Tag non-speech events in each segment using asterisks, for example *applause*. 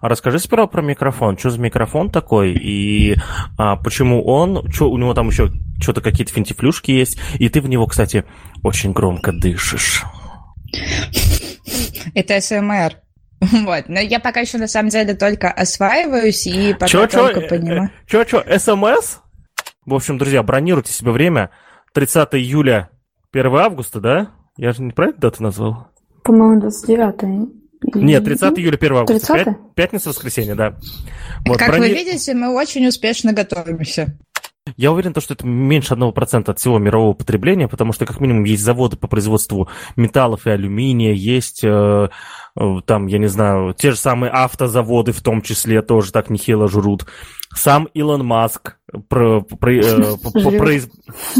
А расскажи сперва про микрофон. Что за микрофон такой? И а, почему он? Что, у него там еще что-то какие-то финтифлюшки есть. И ты в него, кстати, очень громко дышишь. Это СМР. *laughs* Вот, но я пока еще на самом деле только осваиваюсь и пока чё, только чё? понимаю. Чё, чё, СМС? В общем, друзья, бронируйте себе время. 30 июля, 1 августа, да? Я же неправильно дату назвал? По-моему, 29 нет, 30 июля, 1 августа. 30? Пятница, воскресенье, да. Вот, как брони... вы видите, мы очень успешно готовимся. Я уверен, что это меньше 1% от всего мирового потребления, потому что как минимум есть заводы по производству металлов и алюминия, есть э, э там, я не знаю, те же самые автозаводы в том числе тоже так нехило жрут. Сам Илон Маск про, про, э, *laughs* произ...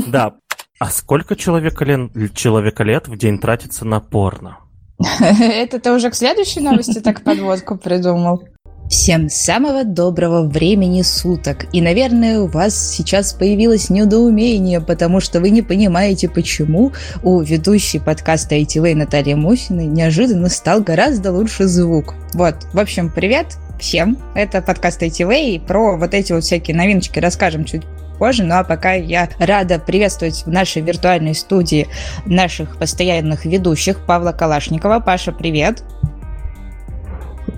Да. А сколько человека лет, человека лет в день тратится на порно? *laughs* Это ты уже к следующей новости так подводку придумал? Всем самого доброго времени суток. И, наверное, у вас сейчас появилось недоумение, потому что вы не понимаете, почему у ведущей подкаста ITV Натальи Мусиной неожиданно стал гораздо лучше звук. Вот, в общем, привет всем. Это подкаст ITV, и про вот эти вот всякие новиночки расскажем чуть позже. Ну а пока я рада приветствовать в нашей виртуальной студии наших постоянных ведущих Павла Калашникова. Паша, привет.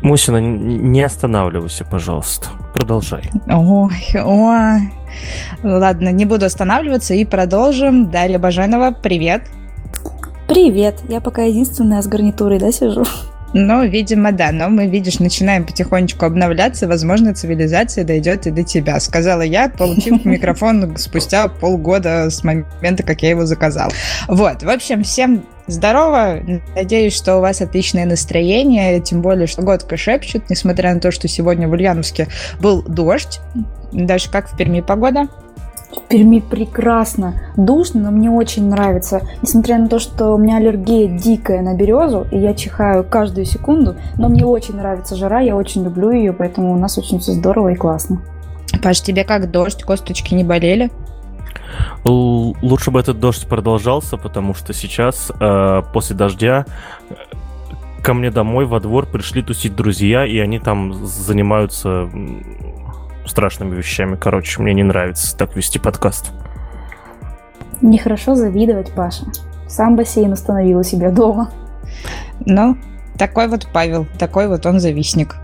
Мусина, не останавливайся, пожалуйста. Продолжай. Ой, ой. Ладно, не буду останавливаться и продолжим. Дарья Бажанова, привет. Привет. Я пока единственная с гарнитурой, да, сижу? Ну, видимо, да. Но мы, видишь, начинаем потихонечку обновляться. Возможно, цивилизация дойдет и до тебя. Сказала я, получив *laughs* микрофон спустя полгода с момента, как я его заказал. Вот. В общем, всем Здорово! Надеюсь, что у вас отличное настроение, тем более, что Годка шепчет, несмотря на то, что сегодня в Ульяновске был дождь. Даже как в Перми погода? В Перми прекрасно. Душно, но мне очень нравится. Несмотря на то, что у меня аллергия дикая на березу, и я чихаю каждую секунду, но мне очень нравится жара, я очень люблю ее, поэтому у нас очень все здорово и классно. Паш, тебе как дождь? Косточки не болели? Лучше бы этот дождь продолжался, потому что сейчас, э, после дождя, э, ко мне домой во двор пришли тусить друзья, и они там занимаются страшными вещами. Короче, мне не нравится так вести подкаст. Нехорошо завидовать, Паша. Сам бассейн установил у себя дома. Ну, такой вот Павел, такой вот он завистник.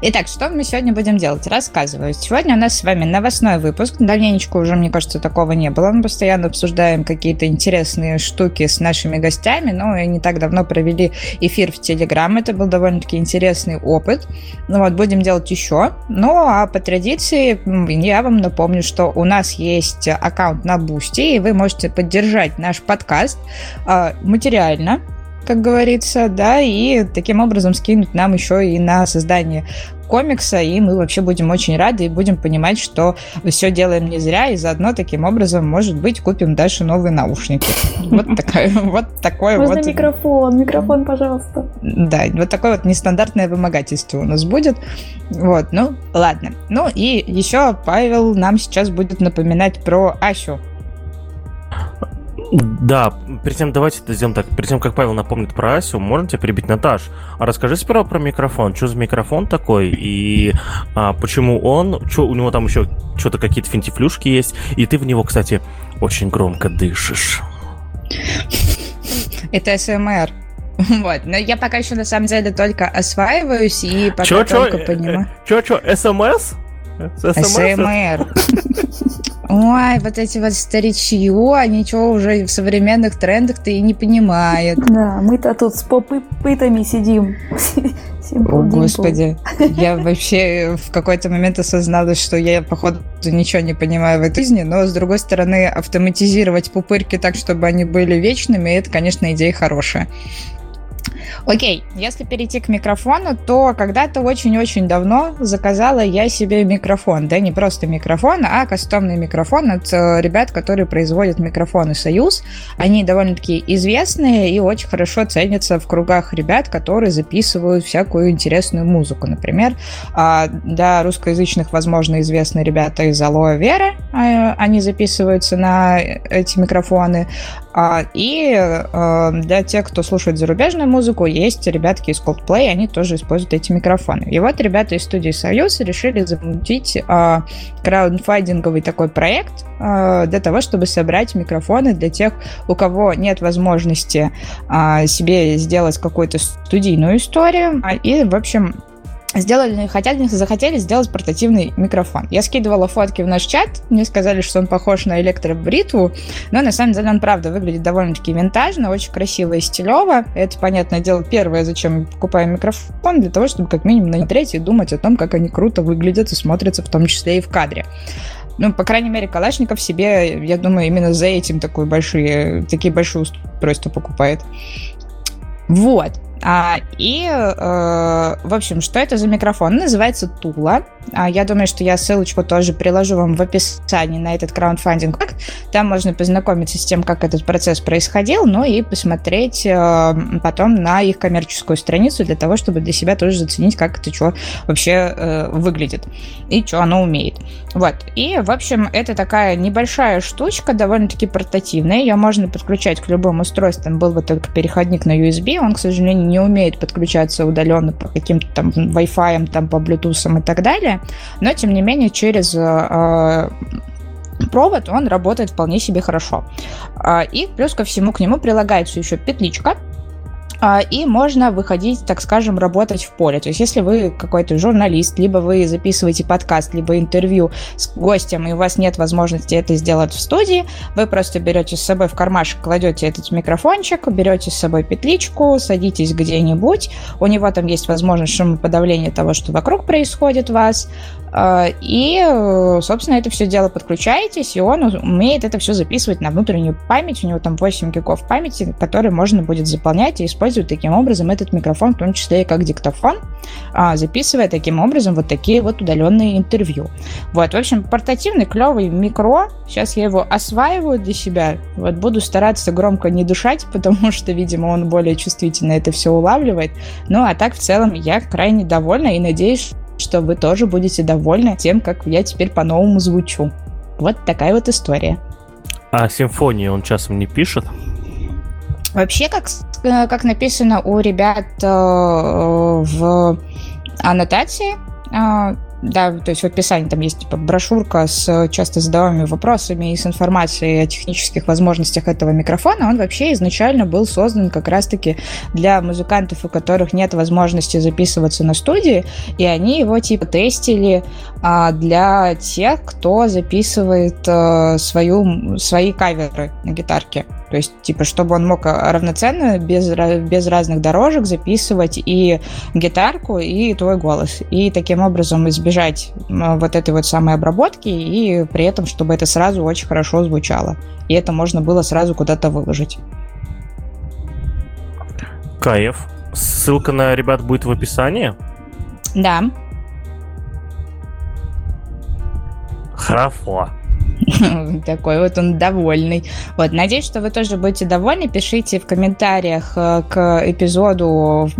Итак, что мы сегодня будем делать? Рассказываю. Сегодня у нас с вами новостной выпуск. Давненечко уже, мне кажется, такого не было. Мы постоянно обсуждаем какие-то интересные штуки с нашими гостями, но и не так давно провели эфир в Телеграм. Это был довольно-таки интересный опыт. Ну вот, будем делать еще. Ну, а по традиции я вам напомню, что у нас есть аккаунт на Boosty, и вы можете поддержать наш подкаст э, материально как говорится, да, и таким образом скинуть нам еще и на создание комикса, и мы вообще будем очень рады и будем понимать, что все делаем не зря, и заодно таким образом, может быть, купим дальше новые наушники. *laughs* Вот такое вот Можно вот... микрофон, микрофон, пожалуйста. Да, вот такое вот нестандартное вымогательство у нас будет. Вот, ну, ладно. Ну и еще Павел нам сейчас будет напоминать про Асю. Да, перед тем давайте это сделаем так. Перед тем, как Павел напомнит про Асю, можно тебя прибить, Наташ? А расскажи сперва про микрофон. Что за микрофон такой? И а, почему он? Что, у него там еще что-то какие-то финтифлюшки есть. И ты в него, кстати, очень громко дышишь. Это СМР. *laughs* Вот. Но я пока еще на самом деле только осваиваюсь и пока чё, только чё? понимаю. Че, че, СМС? СМР. Ой, вот эти вот старичье, они что, уже в современных трендах-то и не понимают. Да, мы-то тут с попытами сидим. *laughs* О, Господи, я вообще в какой-то момент осознала, что я, походу, ничего не понимаю в этой жизни, но, с другой стороны, автоматизировать пупырки так, чтобы они были вечными, это, конечно, идея хорошая. Окей, если перейти к микрофону, то когда-то очень-очень давно заказала я себе микрофон. Да, не просто микрофон, а кастомный микрофон от э, ребят, которые производят микрофоны «Союз». Они довольно-таки известные и очень хорошо ценятся в кругах ребят, которые записывают всякую интересную музыку. Например, а, для русскоязычных, возможно, известны ребята из «Алоэ Вера». А, они записываются на эти микрофоны. А, и для тех, кто слушает зарубежную музыку, музыку, есть ребятки из Coldplay, они тоже используют эти микрофоны. И вот ребята из студии «Союз» решили замутить э, краудфандинговый такой проект э, для того, чтобы собрать микрофоны для тех, у кого нет возможности э, себе сделать какую-то студийную историю. И, в общем, сделали, хотят, захотели сделать портативный микрофон. Я скидывала фотки в наш чат, мне сказали, что он похож на электробритву, но на самом деле он, правда, выглядит довольно-таки винтажно, очень красиво и стилево. Это, понятное дело, первое, зачем покупаем микрофон, для того, чтобы как минимум смотреть и думать о том, как они круто выглядят и смотрятся, в том числе и в кадре. Ну, по крайней мере, Калашников себе, я думаю, именно за этим такой большие, такие большие устройства покупает. Вот. А, и, э, в общем, что это за микрофон? Он называется Тула. А, я думаю, что я ссылочку тоже приложу вам в описании на этот краундфандинг. Там можно познакомиться с тем, как этот процесс происходил, ну и посмотреть э, потом на их коммерческую страницу для того, чтобы для себя тоже заценить, как это что вообще э, выглядит и что оно умеет. Вот. И, в общем, это такая небольшая штучка, довольно-таки портативная. Ее можно подключать к любым устройствам. Был вот только переходник на USB. Он, к сожалению, не умеет подключаться удаленно по каким-то там Wi-Fi, там по Bluetooth и так далее. Но, тем не менее, через э, провод он работает вполне себе хорошо. А, и плюс ко всему к нему прилагается еще петличка, и можно выходить, так скажем, работать в поле. То есть, если вы какой-то журналист, либо вы записываете подкаст, либо интервью с гостем, и у вас нет возможности это сделать в студии, вы просто берете с собой в кармашек, кладете этот микрофончик, берете с собой петличку, садитесь где-нибудь, у него там есть возможность шумоподавления того, что вокруг происходит вас, а, и, собственно, это все дело подключаетесь, и он умеет это все записывать на внутреннюю память. У него там 8 гигов памяти, которые можно будет заполнять и использовать таким образом этот микрофон, в том числе и как диктофон, а, записывая таким образом вот такие вот удаленные интервью. Вот, в общем, портативный, клевый микро. Сейчас я его осваиваю для себя. Вот буду стараться громко не дышать, *laughs* потому что, видимо, он более чувствительно это все улавливает. Ну, а так, в целом, я крайне довольна и надеюсь, что вы тоже будете довольны тем, как я теперь по-новому звучу. Вот такая вот история. А симфонии он часом не пишет? Вообще, как, э, как написано у ребят э, в аннотации, э, да, то есть в описании там есть типа брошюрка с часто задаваемыми вопросами и с информацией о технических возможностях этого микрофона. Он вообще изначально был создан как раз-таки для музыкантов, у которых нет возможности записываться на студии, и они его типа тестили а, для тех, кто записывает а, свою, свои каверы на гитарке. То есть, типа, чтобы он мог равноценно, без, без разных дорожек записывать и гитарку, и твой голос. И таким образом избежать вот этой вот самой обработки, и при этом, чтобы это сразу очень хорошо звучало. И это можно было сразу куда-то выложить. Каев. Ссылка на ребят будет в описании? Да. Хорошо. *laughs* Такой вот он довольный. Вот, надеюсь, что вы тоже будете довольны. Пишите в комментариях э, к эпизоду,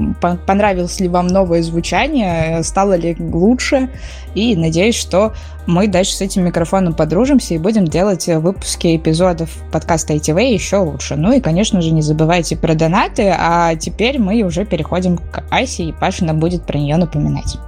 понравилось ли вам новое звучание, стало ли лучше. И надеюсь, что мы дальше с этим микрофоном подружимся и будем делать выпуски эпизодов подкаста ITV еще лучше. Ну и, конечно же, не забывайте про донаты. А теперь мы уже переходим к Асе, и Паша нам будет про нее напоминать.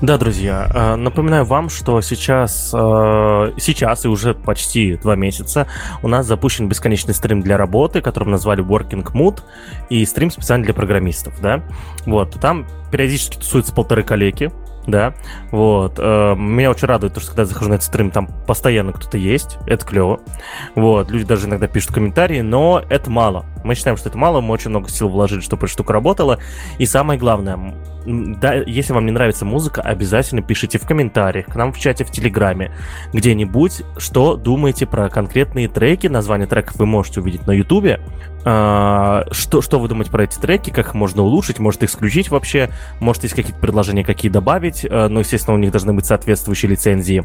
Да, друзья, э, напоминаю вам, что сейчас, э, сейчас и уже почти два месяца у нас запущен бесконечный стрим для работы, который мы назвали Working Mood, и стрим специально для программистов, да. Вот, там периодически тусуются полторы коллеги, да, вот. Э, меня очень радует, что когда я захожу на этот стрим, там постоянно кто-то есть, это клево. Вот, люди даже иногда пишут комментарии, но это мало. Мы считаем, что это мало, мы очень много сил вложили, чтобы эта штука работала. И самое главное, да, если вам не нравится музыка, обязательно пишите в комментариях, к нам в чате в Телеграме, где-нибудь, что думаете про конкретные треки. Название треков вы можете увидеть на Ютубе. А, что, что вы думаете про эти треки, как их можно улучшить, может исключить вообще, может есть какие-то предложения, какие добавить, а, но, естественно, у них должны быть соответствующие лицензии.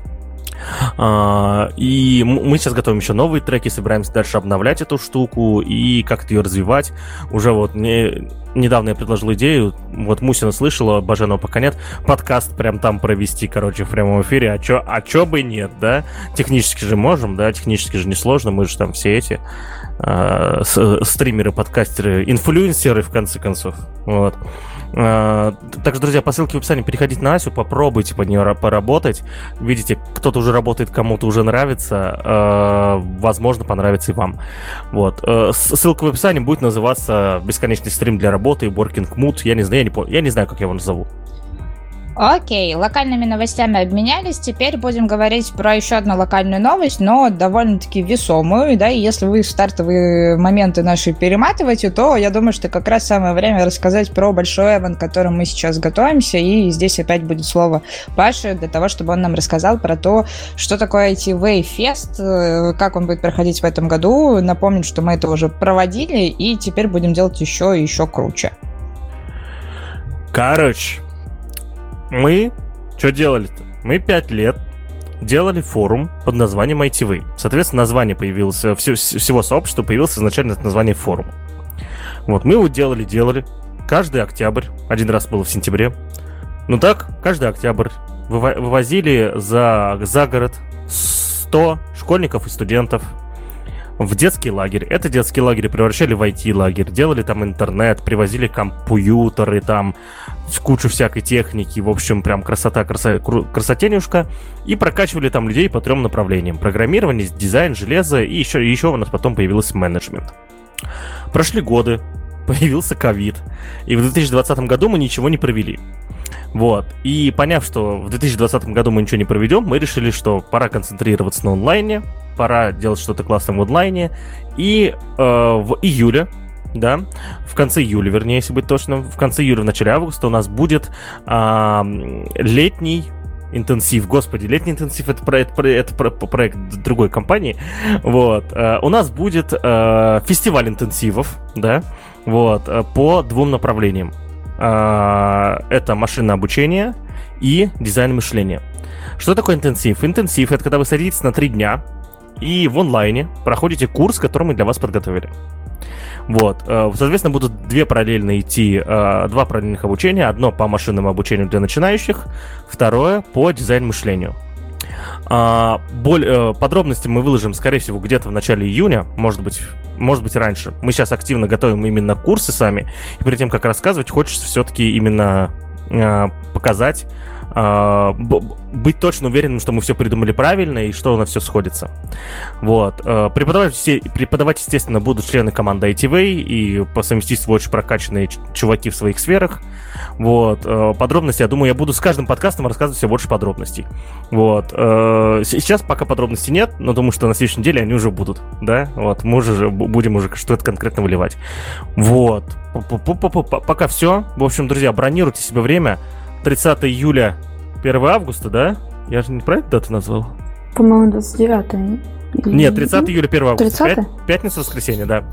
Uh, и мы сейчас готовим еще новые треки, собираемся дальше обновлять эту штуку и как-то ее развивать. Уже вот не, недавно я предложил идею, вот Мусина слышала, Баженова пока нет, подкаст прям там провести, короче, в прямом эфире, а чё, а чё бы нет, да? Технически же можем, да, технически же несложно, мы же там все эти э, стримеры, подкастеры, инфлюенсеры, в конце концов. Вот. Э, также, друзья, по ссылке в описании переходите на Асю, попробуйте под нее поработать. Видите, кто-то уже работает, кому-то уже нравится. Э, возможно, понравится и вам. Вот. Э, ссылка в описании будет называться «Бесконечный стрим для работы» и «Working Mood». Я не знаю, я не, я не знаю, как я его назову. Окей, локальными новостями обменялись. Теперь будем говорить про еще одну локальную новость, но довольно-таки весомую, да, и если вы стартовые моменты наши перематываете, то я думаю, что как раз самое время рассказать про большой эвент, к которому мы сейчас готовимся, и здесь опять будет слово Паши для того, чтобы он нам рассказал про то, что такое IT Fest, э, как он будет проходить в этом году. Напомню, что мы это уже проводили, и теперь будем делать еще и еще круче. Короче, мы что делали-то? Мы пять лет делали форум под названием ITV. Соответственно, название появилось, э, все, всего сообщества появилось изначально это название форум. Вот, мы его делали, делали. Каждый октябрь, один раз было в сентябре. Ну так, каждый октябрь вывозили за, за город 100 школьников и студентов в детский лагерь. Это детский лагерь превращали в IT-лагерь, делали там интернет, привозили компьютеры, там кучу всякой техники, в общем, прям красота, краса, красотенюшка, и прокачивали там людей по трем направлениям. Программирование, дизайн, железо, и еще, еще у нас потом появился менеджмент. Прошли годы, *laughs* появился ковид, и в 2020 году мы ничего не провели. Вот. И поняв, что в 2020 году мы ничего не проведем, мы решили, что пора концентрироваться на онлайне, пора делать что-то классное в онлайне. И э, в июле да, в конце июля, вернее, если быть точным, в конце июля, в начале августа у нас будет э, летний интенсив, господи, летний интенсив это проект, это проект другой компании, вот, э, у нас будет э, фестиваль интенсивов, да, вот, э, по двум направлениям, э, это машинное обучение и дизайн мышления. Что такое интенсив? Интенсив это когда вы садитесь на три дня и в онлайне проходите курс, который мы для вас подготовили. Вот. Э, соответственно, будут две параллельно идти, э, два параллельных обучения. Одно по машинному обучению для начинающих, второе по дизайн-мышлению. А, боль, э, подробности мы выложим, скорее всего, где-то в начале июня, может быть, может быть раньше. Мы сейчас активно готовим именно курсы сами, и перед тем, как рассказывать, хочется все-таки именно показать быть точно уверенным, что мы все придумали правильно и что у нас все сходится. Вот. Э, преподавать, преподавать, естественно, будут члены команды ITV и по совместительству очень прокачанные чуваки в своих сферах. Вот. Э, подробности, я думаю, я буду с каждым подкастом рассказывать все больше подробностей. Вот. Сейчас пока подробностей нет, но думаю, что на следующей неделе они уже будут. Да? Вот. Мы уже будем уже что-то конкретно выливать. Вот. Пока все. В общем, друзья, бронируйте себе время. 30 июля, 1 августа, да? Я же не правильно дату назвал? По-моему, 29 Нет, 30 июля, 1 августа. 30? Пятница, воскресенье, да.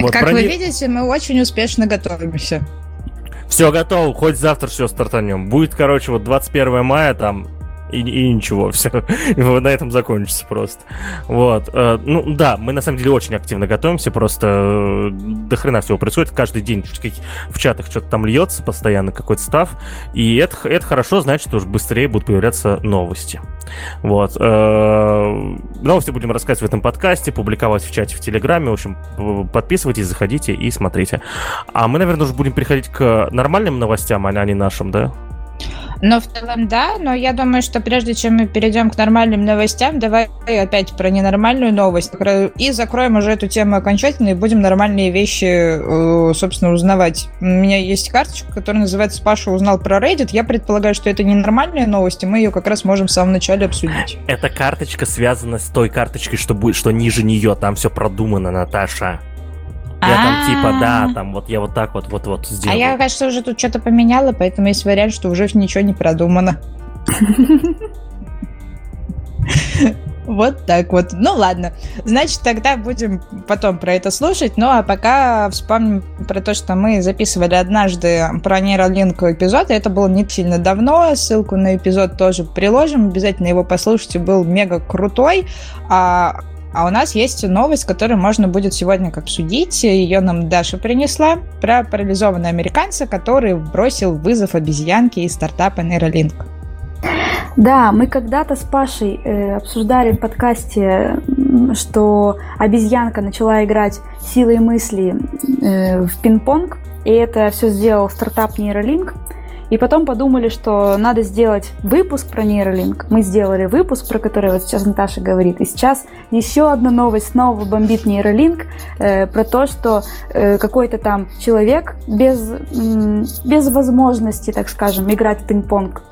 Вот, как брони... вы видите, мы очень успешно готовимся. Все готово, хоть завтра все стартанем. Будет, короче, вот 21 мая там и, и ничего, *laughs* все. на этом закончится просто. Вот. Э, ну да, мы на самом деле очень активно готовимся, просто э, до хрена всего происходит. Каждый день в чатах что-то там льется постоянно, какой-то став. И это, это хорошо, значит, что уже быстрее будут появляться новости. Вот. Э, новости будем рассказывать в этом подкасте, публиковать в чате в Телеграме. В общем, подписывайтесь, заходите и смотрите. А мы, наверное, уже будем переходить к нормальным новостям, а не нашим, да? Но в целом да, но я думаю, что прежде чем мы перейдем к нормальным новостям, давай опять про ненормальную новость. И закроем уже эту тему окончательно и будем нормальные вещи, э, собственно, узнавать. У меня есть карточка, которая называется «Паша узнал про Reddit». Я предполагаю, что это ненормальная новость, и мы ее как раз можем в самом начале обсудить. Эта карточка связана с той карточкой, что, будет, что ниже нее. Там все продумано, Наташа. Я там типа, да, а. там вот я вот так вот, вот, вот сделал. А я, кажется, уже тут что-то поменяла, поэтому есть вариант, что уже ничего не продумано. Вот так вот. Ну ладно. Значит, тогда будем потом про это слушать. Ну а пока вспомним про то, что мы записывали однажды про нейролинк эпизод. Это было не сильно давно. Ссылку на эпизод тоже приложим. Обязательно его послушайте. Был мега крутой. А а у нас есть новость, которую можно будет сегодня как обсудить. Ее нам Даша принесла про парализованного американца, который бросил вызов обезьянке из стартапа Neuralink. Да, мы когда-то с Пашей э, обсуждали в подкасте что обезьянка начала играть силой мысли э, в пинг-понг, и это все сделал стартап Neuralink. И потом подумали, что надо сделать выпуск про нейролинк. Мы сделали выпуск, про который вот сейчас Наташа говорит. И сейчас еще одна новость, снова бомбит нейролинк, э, про то, что э, какой-то там человек без, м, без возможности, так скажем, играть в пинг-понг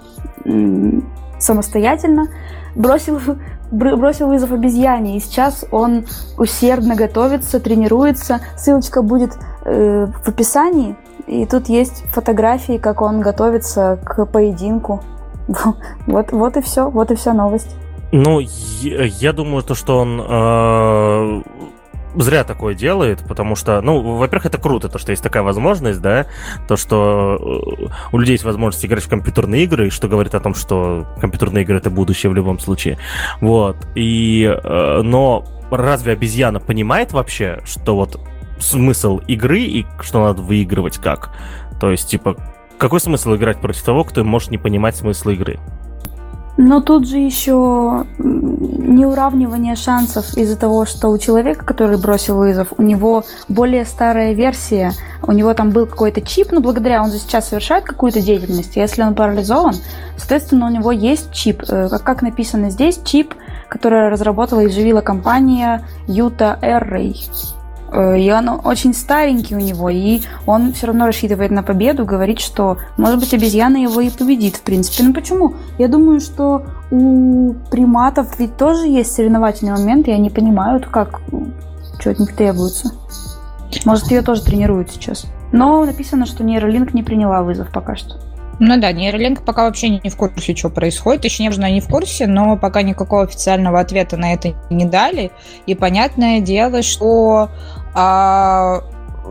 м, самостоятельно, бросил, *laughs* бросил вызов обезьяне. И сейчас он усердно готовится, тренируется. Ссылочка будет э, в описании. И тут есть фотографии, как он готовится к поединку. *laughs* Вот, вот и все, вот и вся новость. Ну, я, думаю, то, что он э, зря такое делает, потому что, ну, во-первых, это круто, то, что есть такая возможность, да, то, что э, у людей есть возможность играть в компьютерные игры, что говорит о том, что компьютерные игры это будущее в любом случае. Вот. И, э, но разве обезьяна понимает вообще, что вот смысл игры и что надо выигрывать как? То есть, типа, какой смысл играть против того, кто может не понимать смысл игры? Но тут же еще неуравнивание шансов из-за того, что у человека, который бросил вызов, у него более старая версия, у него там был какой-то чип, но благодаря он же сейчас совершает какую-то деятельность. Если он парализован, соответственно, у него есть чип. Э, как, написано здесь, чип, который разработала и живила компания Юта Airray. Э, и он очень старенький у него, и он все равно рассчитывает на победу, говорит, что, может быть, обезьяна его и победит, в принципе. Ну почему? Я думаю, что у приматов ведь тоже есть соревновательный момент, и они понимают, как, что от них требуется. Может, ее тоже тренируют сейчас. Но написано, что нейролинк не приняла вызов пока что. Ну да, нейролинк пока вообще не в курсе, что происходит. Точнее, она не в курсе, но пока никакого официального ответа на это не дали. И понятное дело, что а,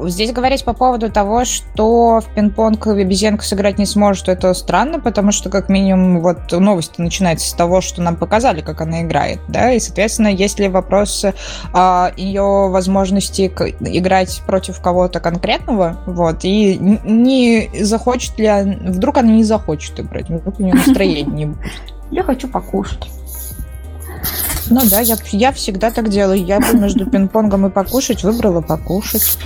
Здесь говорить по поводу того, что в пинг-понг обезьянка сыграть не сможет, это странно, потому что, как минимум, вот новость начинается с того, что нам показали, как она играет, да, и, соответственно, есть ли вопрос а, ее возможности играть против кого-то конкретного, вот, и не захочет ли, вдруг она не захочет играть, вдруг у нее настроения не будет. Я хочу покушать. Ну да, я, я всегда так делаю. Я бы между пинг-понгом и покушать выбрала покушать.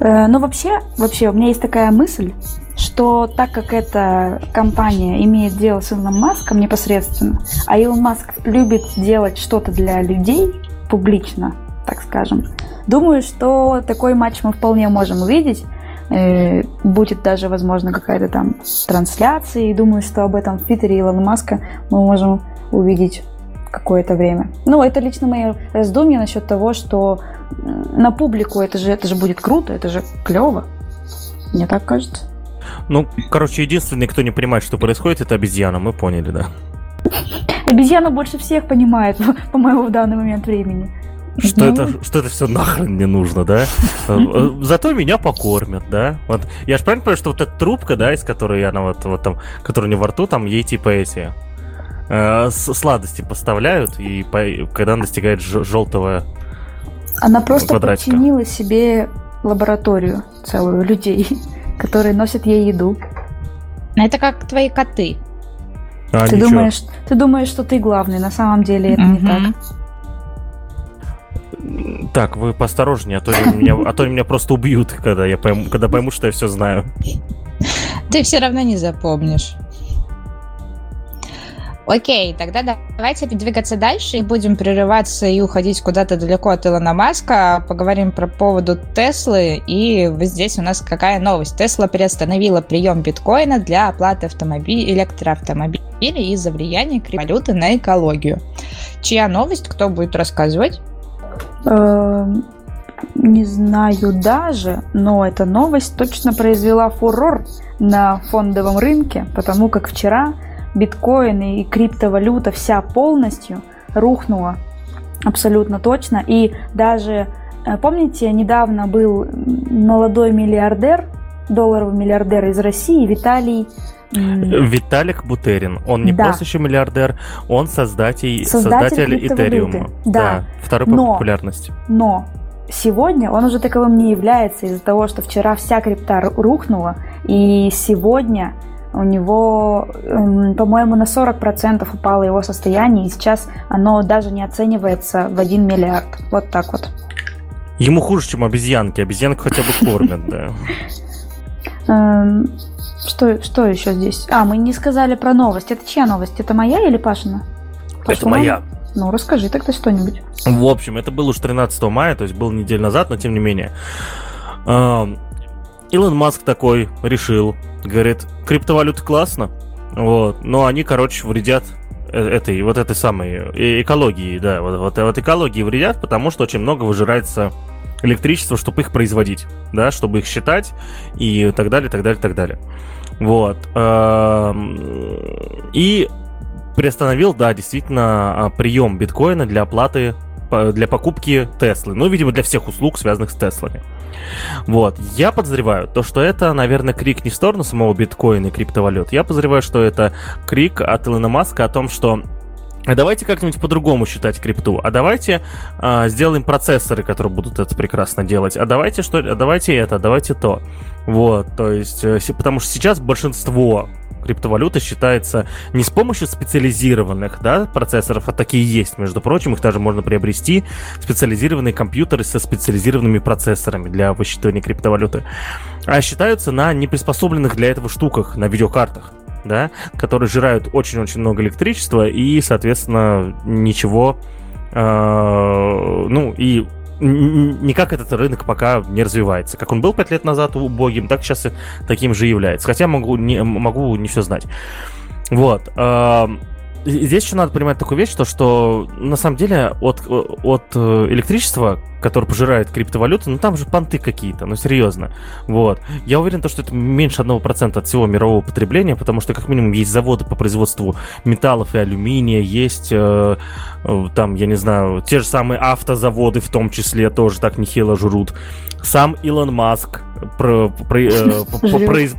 Э, ну вообще, вообще, у меня есть такая мысль, что так как эта компания имеет дело с Илоном Маском непосредственно, а Илон Маск любит делать что-то для людей публично, так скажем, думаю, что такой матч мы вполне можем увидеть. Э, будет даже, возможно, какая-то там трансляция. И думаю, что об этом в Твиттере Илона Маска мы можем увидеть какое-то время. Ну, это лично мое раздумье насчет того, что на публику это же, это же будет круто, это же клево. Мне так кажется. Ну, короче, единственный, кто не понимает, что происходит, это обезьяна, мы поняли, да. *laughs* Обезьяна больше всех понимает, *laughs* по-моему, в данный момент времени. Что, ну... это, что это все нахрен не нужно, да? *laughs* Э, зато меня покормят, да? Вот я же правильно понимаю, что вот эта трубка, да, из которой она вот, вот там, которая у нее во рту, там ей типа эти э, сладости поставляют, и по, когда она достигает желтого Она просто квадратика. починила себе лабораторию целую людей, *laughs* которые носят ей еду. Это как твои коты. А, ты, думаешь, ты думаешь, что ты главный, на самом деле это угу. не так. Так, вы поосторожнее, а то меня, а то меня просто убьют, когда я пойму, когда пойму, что я все знаю. Ты все равно не запомнишь. Окей, тогда давайте двигаться дальше и будем прерываться и уходить куда-то далеко от Илона Маска. Поговорим про поводу Теслы. И здесь у нас какая новость? Тесла приостановила прием биткоина для оплаты автомобилей, электроавтомобилей из-за влияния криптовалюты на экологию. Чья новость? Кто будет рассказывать? Эм, не знаю даже, но эта новость точно произвела фурор на фондовом рынке, потому как вчера биткоин и криптовалюта вся полностью рухнула абсолютно точно. И даже, э, помните, недавно был молодой миллиардер, долларовый миллиардер из России, Виталий Виталик Бутерин. Он не да. просто еще миллиардер, он создатель, создатель, создатель Этериума. Да. да. Второй по популярности. Но сегодня он уже таковым не является из-за того, что вчера вся крипта рухнула, и сегодня у него, эм, по-моему, на 40% упало его состояние, и сейчас оно даже не оценивается в 1 миллиард. Вот так вот. Ему хуже, чем обезьянки. Обезьянку хотя бы кормят, да. *laughs* Эм, что, что еще здесь? А, мы не сказали про новость. Это чья новость? Это моя или Пашина? Это моя. Ну, расскажи тогда что-нибудь. В общем, это было уж 13 мая, то есть был неделю назад, но тем не менее. Илон Маск такой решил, говорит, криптовалюта классно, вот, но они, короче, вредят э, этой, вот этой самой э, экологии, да, вот, вот, вот экологии вредят, потому что очень много выжирается электричества, чтобы их производить, да, чтобы их считать и так далее, так далее, так далее. Вот. Эм, и приостановил, да, действительно, а, прием биткоина для оплаты, для покупки Теслы. Ну, видимо, для всех услуг, связанных с Теслами. Вот. Я подозреваю, то, что это, наверное, крик не в сторону самого биткоина и криптовалют. Я подозреваю, что это крик от Илона Маска о том, что а давайте как-нибудь по-другому считать крипту. А давайте а, сделаем процессоры, которые будут это прекрасно делать. А давайте что? А давайте это, а давайте то. Вот, то есть, э, потому что сейчас большинство криптовалюта считается не с помощью специализированных да, процессоров, а такие есть, между прочим, их даже можно приобрести, специализированные компьютеры со специализированными процессорами для высчитывания криптовалюты, а считаются на неприспособленных для этого штуках, на видеокартах да, которые жирают очень-очень много электричества и, соответственно, ничего, э, ну и никак этот рынок пока не развивается. Как он был пять лет назад убогим, так сейчас и таким же является. Хотя могу не, могу не все знать. Вот. Здесь еще надо понимать такую вещь, то, что на самом деле от, от э, электричества, которое пожирает криптовалюты, ну там же понты какие-то, ну серьезно. Вот. Я уверен, то, что это меньше 1% от всего мирового потребления, потому что как минимум есть заводы по производству металлов и алюминия, есть э, э там, я не знаю, те же самые автозаводы в том числе тоже так нехило жрут. Сам Илон Маск про, про, э, *laughs* произ,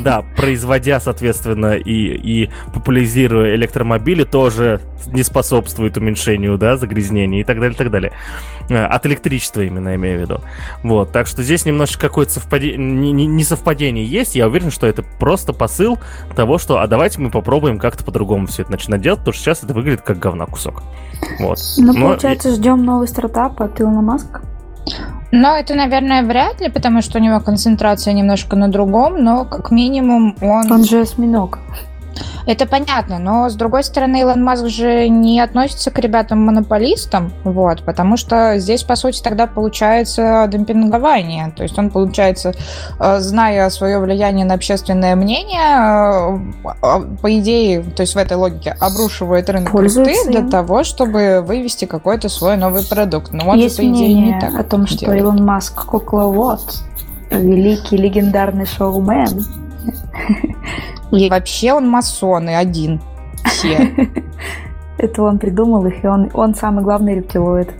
да, производя, соответственно, и, и популяризируя электромобили, тоже не способствует уменьшению, да, загрязнения и так далее, и так далее. Э, от электричества именно, имею в виду. Вот, так что здесь немножко какое-то совпадение, не, не совпадение есть, я уверен, что это просто посыл того, что, а давайте мы попробуем как-то по-другому все это начинать делать, потому что сейчас это выглядит как говна кусок. Вот. Ну, получается, ждем новый стартап от Илона Маска? Но это, наверное, вряд ли, потому что у него концентрация немножко на другом, но как минимум он... Он же осьминог. Это понятно, но с другой стороны, Илон Маск же не относится к ребятам-монополистам, вот, потому что здесь, по сути, тогда получается демпингование. То есть он, получается, э, зная свое влияние на общественное мнение, э, по идее, то есть в этой логике, обрушивает рынок крипты для того, чтобы вывести какой-то свой новый продукт. Но он Есть же, по идее, не так о том, что делает. Илон Маск кукловод, великий легендарный шоумен. И вообще он масон и один. Все. *laughs* Это он придумал их, и он, он самый главный рептилоид.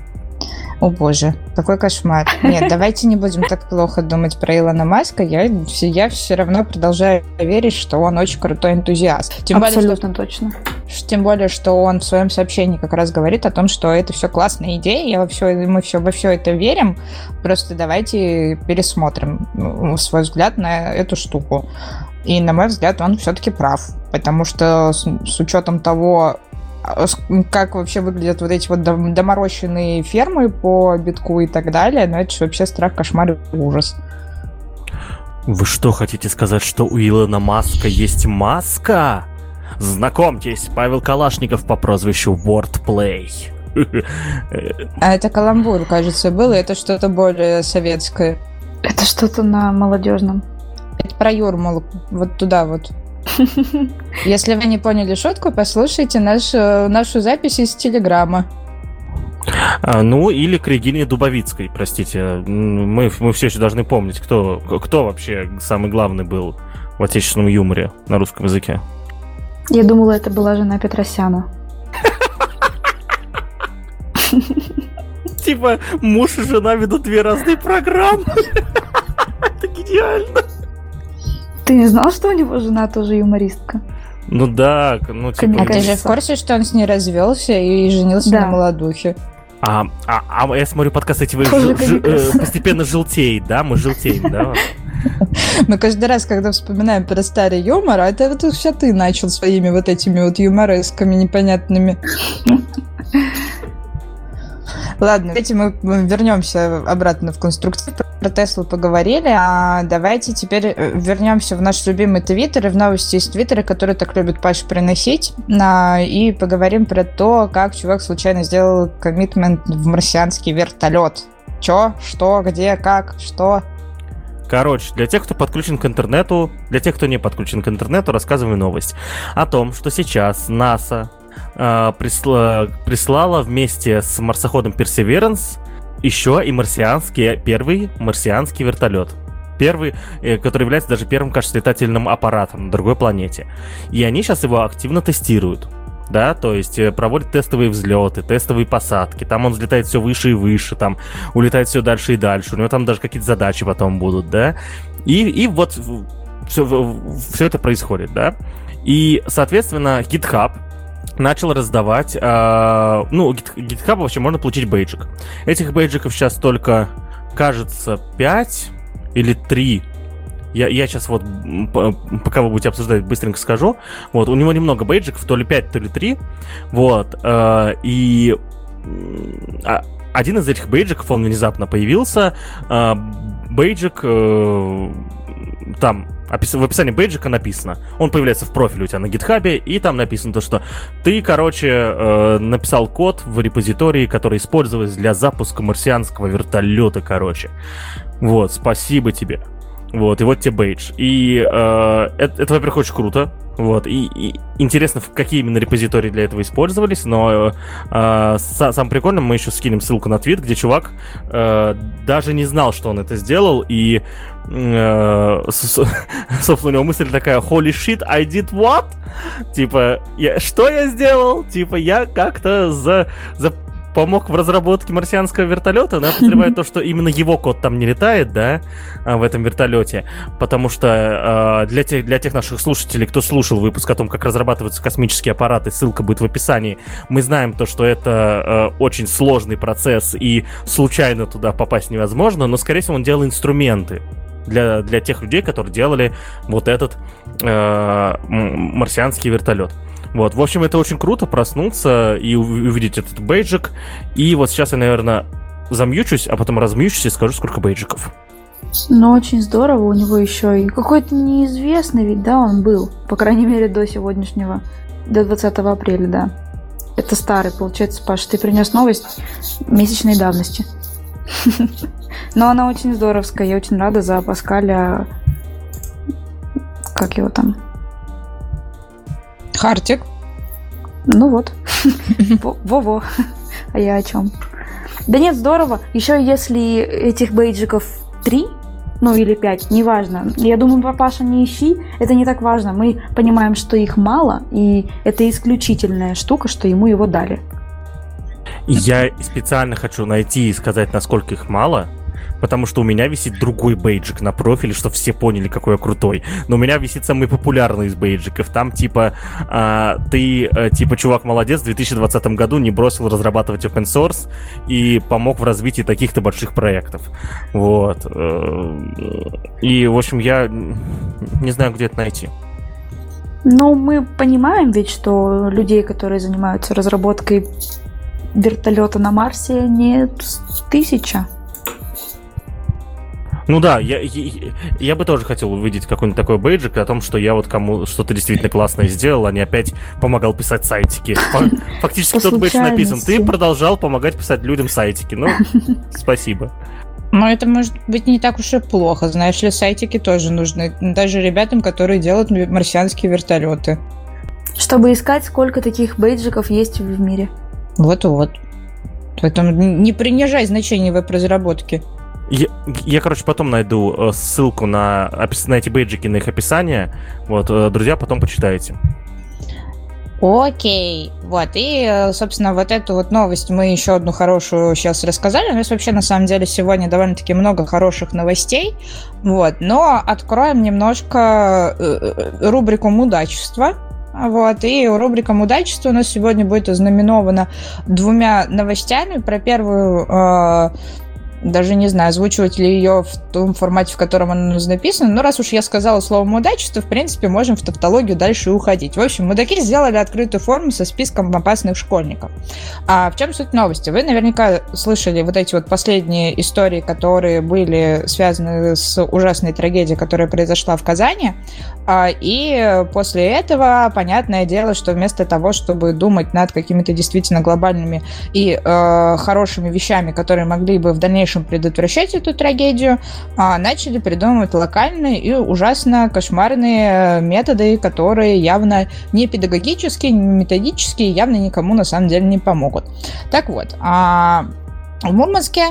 О боже, какой кошмар. Нет, давайте не будем так плохо думать про Илона Маска. Я, я все равно продолжаю верить, что он очень крутой энтузиаст. Тем Абсолютно более, что, точно. Тем более, что он в своем сообщении как раз говорит о том, что это все классная идея, я во все, мы все, во все это верим. Просто давайте пересмотрим свой взгляд на эту штуку. И, на мой взгляд, он все-таки прав. Потому что с, с учетом того, а, как вообще выглядят вот эти вот доморощенные фермы по битку и так далее, ну это же вообще страх, кошмар и ужас. Вы что, хотите сказать, что у Илона Маска есть маска? Знакомьтесь, Павел Калашников по прозвищу Wordplay. А это каламбур, кажется, был, и это что-то более советское. Это что-то на молодежном. Это про Юрмалу, вот туда вот. *laughs* Если вы не поняли шутку, послушайте наш, э, нашу запись из Телеграма. А, ну, или к Регине Дубовицкой, простите. Мы, мы все еще должны помнить, кто, кто вообще самый главный был в отечественном юморе на русском языке. Я думала, это была жена Петросяна. Типа, муж и жена ведут две разные программы. *laughs* Это гениально. Ты не знал, что у него жена тоже юмористка? Ну да, ну типа... А ты же в курсе, что он с ней развелся и женился да. на молодухе? А, а, а я смотрю, подкаст эти вы ж, ж, э, постепенно желтеет, да? Мы желтеем, да? Мы *laughs* каждый раз, когда вспоминаем про старый юмор, а это вот все ты начал своими вот этими вот юморесками непонятными. *laughs* Ладно, давайте мы вернемся обратно в конструктив. Про Теслу поговорили, а давайте теперь э, вернемся в наш любимый Твиттер и в новости из Твиттера, которые так любит Паша приносить, и поговорим про то, как чувак случайно сделал коммитмент в марсианский вертолет. Чё, что, где, как, что. Короче, для тех, кто подключен к интернету, для тех, кто не подключен к интернету, рассказываю новость о том, что сейчас НАСА э, присла, прислала вместе с марсоходом Perseverance еще и марсианский, первый марсианский вертолет. Первый, э, который является даже первым, кажется, летательным аппаратом на другой планете. И они сейчас его активно тестируют да, то есть э, проводит тестовые взлеты, тестовые посадки, там он взлетает все выше и выше, там улетает все дальше и дальше, у него там даже какие-то задачи потом будут, да, и, и вот все, все это происходит, да, и, соответственно, GitHub начал раздавать, э, ну, GitHub вообще можно получить бейджик. Этих бейджиков сейчас только, кажется, 5 или 3 я, я сейчас вот, пока вы будете обсуждать, быстренько скажу. Вот, у него немного бейджиков, то ли 5, то ли 3. Вот, э, и а, один из этих бейджиков, он внезапно появился. Э, бейджик, э, там, в описании бейджика написано. Он появляется в профиле у тебя на гитхабе, и там написано то, что ты, короче, э, написал код в репозитории, который использовался для запуска марсианского вертолета, короче. Вот, спасибо тебе. Вот, и вот тебе бейдж. И э, это, это, во-первых, очень круто. Вот, и, и интересно, какие именно репозитории для этого использовались, но э, сам прикольно, мы еще скинем ссылку на твит, где чувак э, даже не знал, что он это сделал, и э, *laughs* собственно, у него мысль такая, holy shit, I did what? Типа, я, что я сделал? Типа, я как-то за, за помог в разработке марсианского вертолета, я подозреваю *laughs* то, что именно его код там не летает, да, а, в этом вертолете, потому что э, для, тех, для тех наших слушателей, кто слушал выпуск о том, как разрабатываются космические аппараты, ссылка будет в описании, мы знаем то, что это э, очень сложный процесс и случайно туда попасть невозможно, но, скорее всего, он делал инструменты для, для тех людей, которые делали вот этот э, марсианский вертолет. Вот, в общем, это очень круто проснуться и увидеть этот бейджик. И вот сейчас я, наверное, замьючусь, а потом размьючусь и скажу, сколько бейджиков. Ну, очень здорово. У него еще и какой-то неизвестный ведь, да, он был. По крайней мере, до сегодняшнего. До 20 апреля, да. Это старый, получается, Паш. Ты принес новость месячной давности. *laughs* Но она очень здоровская. Я очень рада за Паскаля. Как его там? Хартик. Ну вот. *laughs* Во-во. А я о чем? Да нет, здорово. Еще если этих бейджиков три, ну или пять, неважно. Я думаю, папаша, не ищи, это не так важно. Мы понимаем, что их мало, и это исключительная штука, что ему его дали. Я специально хочу найти и сказать, насколько их мало, потому что у меня висит другой бейджик на профиле, что все поняли, какой я крутой. Но у меня висит самый популярный из бейджиков. Там типа а, ты, а, типа, чувак молодец, в 2020 году не бросил разрабатывать open source и помог в развитии таких-то больших проектов. Вот. Э, и, в общем, я не знаю, где это найти. Ну, мы понимаем ведь, что людей, которые занимаются разработкой вертолета на Марсе, не тысяча. Ну да, я, я, я бы тоже хотел увидеть какой-нибудь такой бейджик о том, что я вот кому что-то действительно классное сделал, а не опять помогал писать сайтики. *laughs* Фактически тот бейдж написан. Ты продолжал помогать писать людям сайтики. Ну, *laughs* спасибо. Но это может быть не так уж и плохо. Знаешь ли, сайтики тоже нужны. Даже ребятам, которые делают марсианские вертолеты. Чтобы искать, сколько таких бейджиков есть в мире. Вот-вот. Поэтому не принижай значение веб-разработки. Я, я, короче, потом найду э, ссылку на, на эти бейджики, на их описание. Вот, э, друзья, потом почитайте. Окей, вот, и, э, собственно, вот эту вот новость мы еще одну хорошую сейчас рассказали. У нас вообще, на самом деле, сегодня довольно-таки много хороших новостей, вот, но откроем немножко рубрику «Мудачество», вот, и рубрика «Мудачество» у нас сегодня будет ознаменована двумя новостями. Про первую даже не знаю, озвучивать ли ее в том формате, в котором она написана, но раз уж я сказала слово мудачество, в принципе, можем в тавтологию дальше уходить. В общем, мудаки сделали открытую форму со списком опасных школьников. А в чем суть новости? Вы наверняка слышали вот эти вот последние истории, которые были связаны с ужасной трагедией, которая произошла в Казани. А, и после этого, понятное дело, что вместо того, чтобы думать над какими-то действительно глобальными и э, хорошими вещами, которые могли бы в дальнейшем предотвращать эту трагедию, э, начали придумывать локальные и ужасно кошмарные методы, которые явно не педагогические, не методические, явно никому на самом деле не помогут. Так вот, а в Мурманске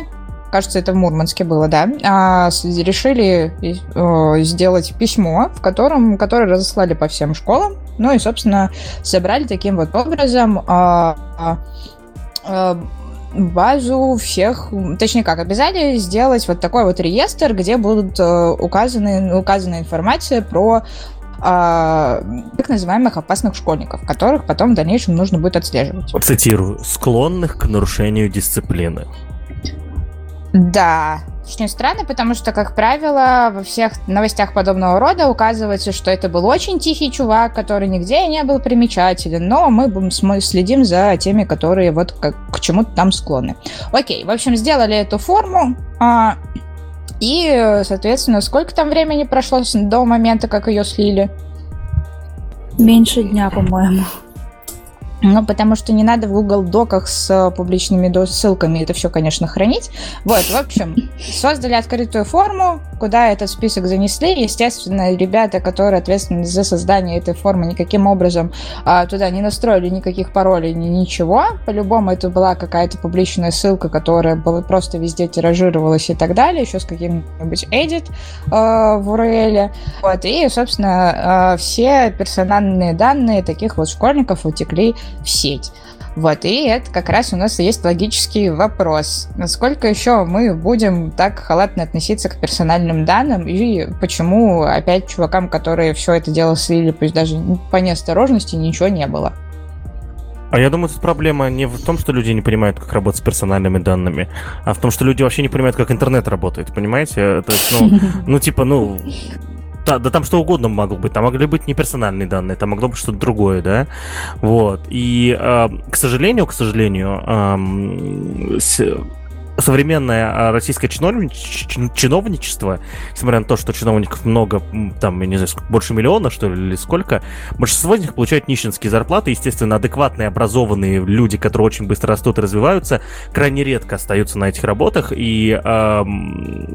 кажется, это в Мурманске было, да, а, решили э, сделать письмо, в котором, которое разослали по всем школам, ну и, собственно, собрали таким вот образом а, а, базу всех, точнее как, обязали сделать вот такой вот реестр, где будут э, указаны, указана информация про так называемых опасных школьников, которых потом в дальнейшем нужно будет отслеживать. Цитирую. «Склонных к нарушению дисциплины». Да, очень странно, потому что, как правило, во всех новостях подобного рода указывается, что это был очень тихий чувак, который нигде не был примечателен, но мы следим за теми, которые вот как, к чему-то там склонны. Окей, в общем, сделали эту форму, а, и, соответственно, сколько там времени прошло до момента, как ее слили? Меньше дня, по-моему. Ну, потому что не надо в Google Доках с э, публичными ссылками это все, конечно, хранить. Вот, в общем, создали открытую форму, куда этот список занесли. Естественно, ребята, которые ответственны за создание этой формы, никаким образом а, туда не настроили никаких паролей, ни ничего. По-любому это была какая-то публичная ссылка, которая была, просто везде тиражировалась и так далее, еще с каким-нибудь edit а, в URL. Вот, и, собственно, а, все персональные данные таких вот школьников утекли в сеть. Вот, и это как раз у нас есть логический вопрос. Насколько еще мы будем так халатно относиться к персональным данным, и почему опять чувакам, которые все это дело слили, пусть даже по неосторожности, ничего не было? А я думаю, тут проблема не в том, что люди не понимают, как работать с персональными данными, а в том, что люди вообще не понимают, как интернет работает, понимаете? То есть, ну, *laughs* ну типа, ну, да, да там что угодно могло быть. Там могли быть не персональные данные, там могло быть что-то другое, да. Вот. И, э, к сожалению, к сожалению, э, современное а, российское чиновничество, несмотря на то, что чиновников много, там, я не знаю, больше миллиона, что ли, или сколько, большинство из них получают нищенские зарплаты. Естественно, адекватные, образованные люди, которые очень быстро растут и развиваются, крайне редко остаются на этих работах. И э,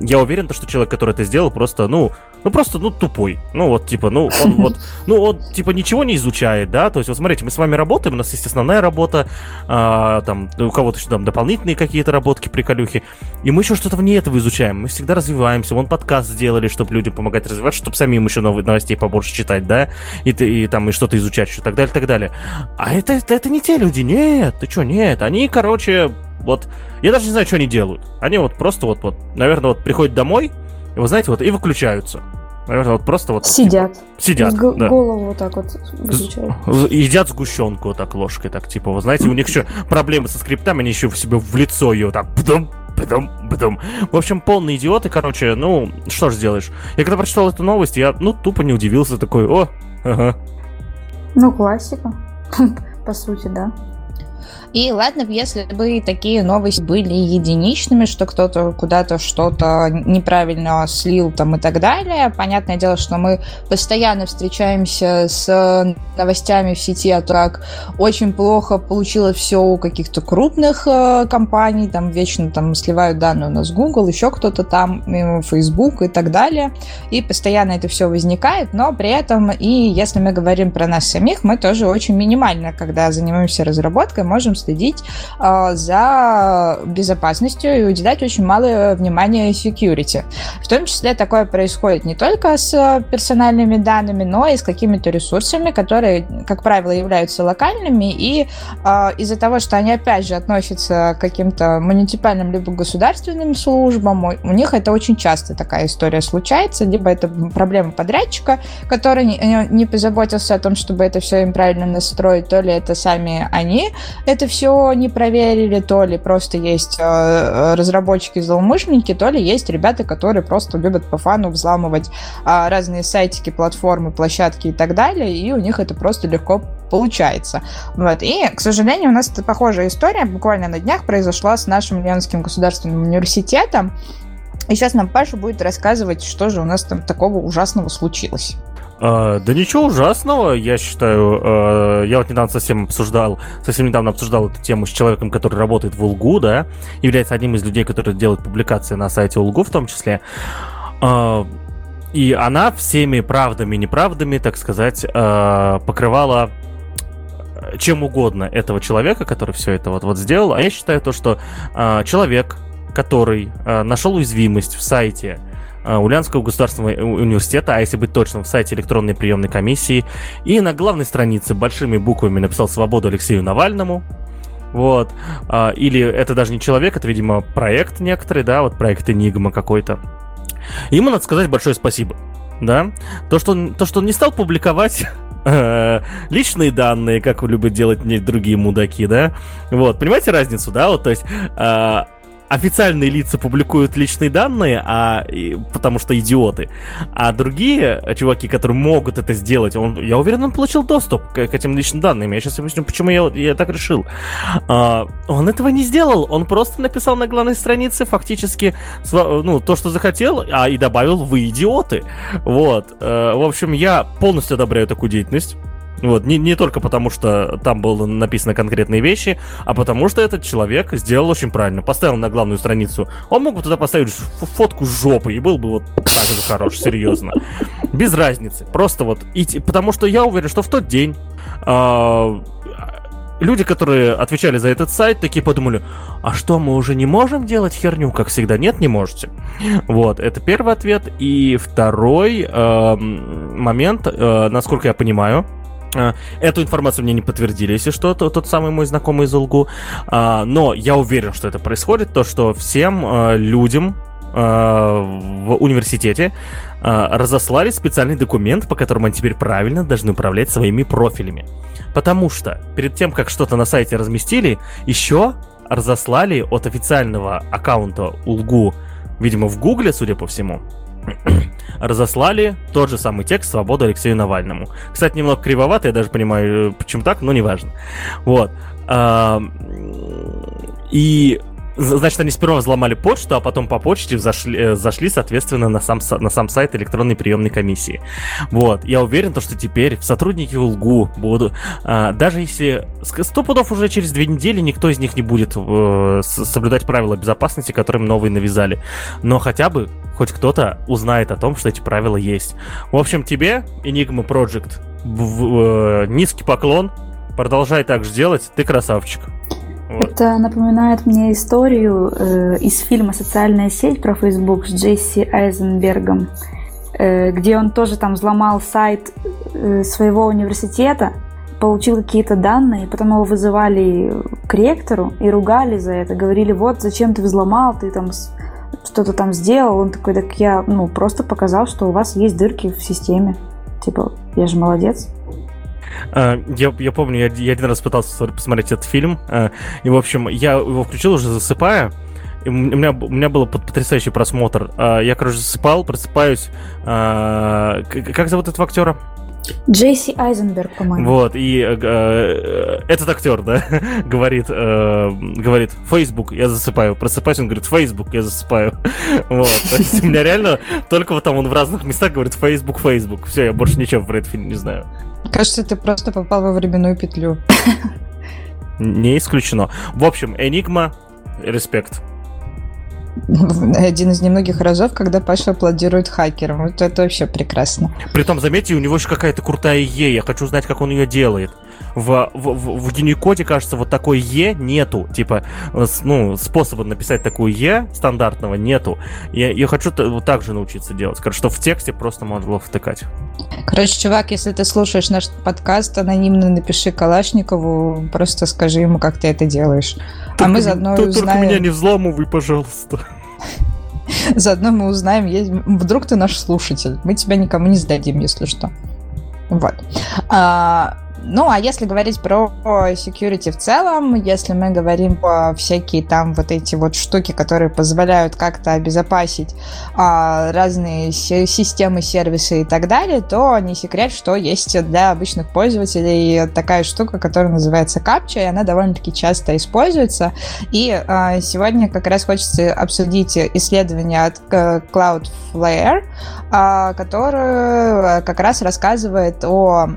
я уверен, что человек, который это сделал, просто, ну, ну просто, ну, тупой. Ну, вот, типа, ну, он *laughs* вот, ну, он, типа, ничего не изучает, да, то есть, вот, смотрите, мы с вами работаем, у нас есть основная работа, а, там, у кого-то еще там дополнительные какие-то работки, приколюхи, и мы еще что-то вне этого изучаем, мы всегда развиваемся, вон подкаст сделали, чтобы людям помогать развиваться, чтобы самим еще новые новостей побольше читать, да, и, и там, и что-то изучать, и так далее, так далее. А это, это, это не те люди, нет, ты что, нет, они, короче, вот, я даже не знаю, что они делают. Они вот просто вот, вот, наверное, вот приходят домой, и вы знаете, вот и выключаются. Наверное, вот просто вот... Сидят. Типа, сидят, С да. Голову вот так вот выключают. Едят сгущенку вот так ложкой, так типа, вы знаете, у них еще проблемы со скриптами, они еще в себе в лицо ее так бдум, бдум, бдум. В общем, полные идиоты, короче, ну, что ж сделаешь. Я когда прочитал эту новость, я, ну, тупо не удивился, такой, о, ага. Ну, классика, *laughs* по сути, да. И ладно, если бы такие новости были единичными, что кто-то куда-то что-то неправильно слил там и так далее. Понятное дело, что мы постоянно встречаемся с новостями в сети о том, как очень плохо получилось все у каких-то крупных э, компаний, там вечно там сливают данные у нас Google, еще кто-то там, Facebook и так далее. И постоянно это все возникает, но при этом и если мы говорим про нас самих, мы тоже очень минимально, когда занимаемся разработкой, можем следить э, за безопасностью и уделять очень мало внимания security. В том числе такое происходит не только с персональными данными, но и с какими-то ресурсами, которые, как правило, являются локальными, и э, из-за того, что они, опять же, относятся к каким-то муниципальным либо государственным службам, у них это очень часто такая история случается, либо это проблема подрядчика, который не, не позаботился о том, чтобы это все им правильно настроить, то ли это сами они это все не проверили, то ли просто есть э, разработчики-злоумышленники, то ли есть ребята, которые просто любят по фану взламывать э, разные сайтики, платформы, площадки и так далее, и у них это просто легко получается. Вот. И, к сожалению, у нас похожая история буквально на днях произошла с нашим Ленинским государственным университетом. И сейчас нам Паша будет рассказывать, что же у нас там такого ужасного случилось. Uh, да ничего ужасного, я считаю. Uh, я вот недавно совсем обсуждал, совсем недавно обсуждал эту тему с человеком, который работает в Улгу, да, является одним из людей, которые делают публикации на сайте Улгу в том числе. Uh, и она всеми правдами и неправдами, так сказать, покрывала чем угодно этого человека, который все это вот, вот сделал. А я считаю то, что человек, который нашел уязвимость в сайте, Э, Ульянского государственного университета, а если быть точным, в сайте электронной приемной комиссии. И на главной странице большими буквами написал «Свободу Алексею Навальному». Вот. А, или это даже не человек, это, видимо, проект некоторый, да, вот проект Enigma какой-то. Ему надо сказать большое спасибо, да. То, что он, то, что он не стал публиковать *laughs* э, личные данные, как любят делать другие мудаки, да. Вот, понимаете разницу, да? Вот, то есть а, официальные лица публикуют личные данные, а, потому что идиоты, а другие чуваки, которые могут это сделать, он, я уверен, он получил доступ к, к этим личным данным. Я сейчас объясню, почему я, я так решил. А, он этого не сделал, он просто написал на главной странице фактически ну, то, что захотел, а и добавил «вы идиоты». Вот. А, в общем, я полностью одобряю такую деятельность. Вот, не, не только потому, что там было написано конкретные вещи, а потому что этот человек сделал очень правильно. Поставил на главную страницу. Он мог бы туда поставить фотку жопы и был бы вот так же хорош, серьезно. Без разницы. Просто вот идти. Потому что я уверен, что в тот день э, люди, которые отвечали за этот сайт, такие подумали, а что, мы уже не можем делать херню, как всегда? Нет, не можете. Вот, это первый ответ. И второй э, момент, э, насколько я понимаю, а, эту информацию мне не подтвердили, если что, то, тот самый мой знакомый из Улгу. А, но я уверен, что это происходит, то, что всем а, людям в университете разослали специальный документ, по которому они теперь правильно должны управлять своими профилями. Потому что перед тем, как что-то на сайте разместили, еще разослали от официального аккаунта Улгу, видимо, в Гугле, судя по всему, *clears throat* разослали тот же самый текст «Свобода Алексею Навальному». Кстати, немного кривовато, я даже понимаю, э, почему так, но неважно. Вот. И Значит, они сперва взломали почту, а потом по почте зашли, э, зашли соответственно, на сам, на сам сайт электронной приемной комиссии. Вот. Я уверен, то, что теперь сотрудники УЛГУ будут... А, даже если... Сто пудов уже через две недели никто из них не будет э, соблюдать правила безопасности, которые им новые навязали. Но хотя бы хоть кто-то узнает о том, что эти правила есть. В общем, тебе, Enigma Project, в, э, низкий поклон. Продолжай так же делать. Ты красавчик. Вот. Это напоминает мне историю э, из фильма «Социальная сеть» про Facebook с Джесси Айзенбергом, э, где он тоже там взломал сайт э, своего университета, получил какие-то данные, потом его вызывали к ректору и ругали за это, говорили, вот зачем ты взломал, ты там что-то там сделал. Он такой, так я ну, просто показал, что у вас есть дырки в системе. Типа, я же молодец. Uh, я, я помню, я, я один раз пытался посмотреть этот фильм, uh, и, в общем, я его включил уже засыпая, и у меня, у меня был потрясающий просмотр. Uh, я, короче, засыпал, просыпаюсь. Как зовут этого актера? Джейси Айзенберг, по-моему. Вот, и э, э, этот актер, да, *laughs* говорит, э, говорит, Facebook, я засыпаю. Просыпаюсь, он говорит, Facebook, я засыпаю. *laughs* вот, то есть у меня реально только вот там он в разных местах говорит Facebook, Facebook. Все, я больше ничего про этот фильм не знаю. Кажется, ты просто попал во временную петлю. Не исключено. В общем, Enigma, респект. Один из немногих разов, когда Паша аплодирует хакерам. Вот это вообще прекрасно. Притом, заметьте, у него еще какая-то крутая Е. Я хочу знать, как он ее делает в, в, в, в Unicode, кажется, вот такой Е нету. Типа, ну, способа написать такую Е стандартного нету. Я, я хочу вот так же научиться делать. Короче, что в тексте просто можно было втыкать. Короче, чувак, если ты слушаешь наш подкаст, анонимно напиши Калашникову, просто скажи ему, как ты это делаешь. А только, а мы заодно только узнаем... Только меня не взламывай, пожалуйста. *laughs* Заодно мы узнаем, вдруг ты наш слушатель. Мы тебя никому не сдадим, если что. Вот. А, ну, а если говорить про security в целом, если мы говорим про всякие там вот эти вот штуки, которые позволяют как-то обезопасить а, разные системы, сервисы и так далее, то не секрет, что есть для обычных пользователей такая штука, которая называется CAPTCHA, и она довольно-таки часто используется. И а, сегодня как раз хочется обсудить исследование от э, Cloudflare, а, которое как раз рассказывает о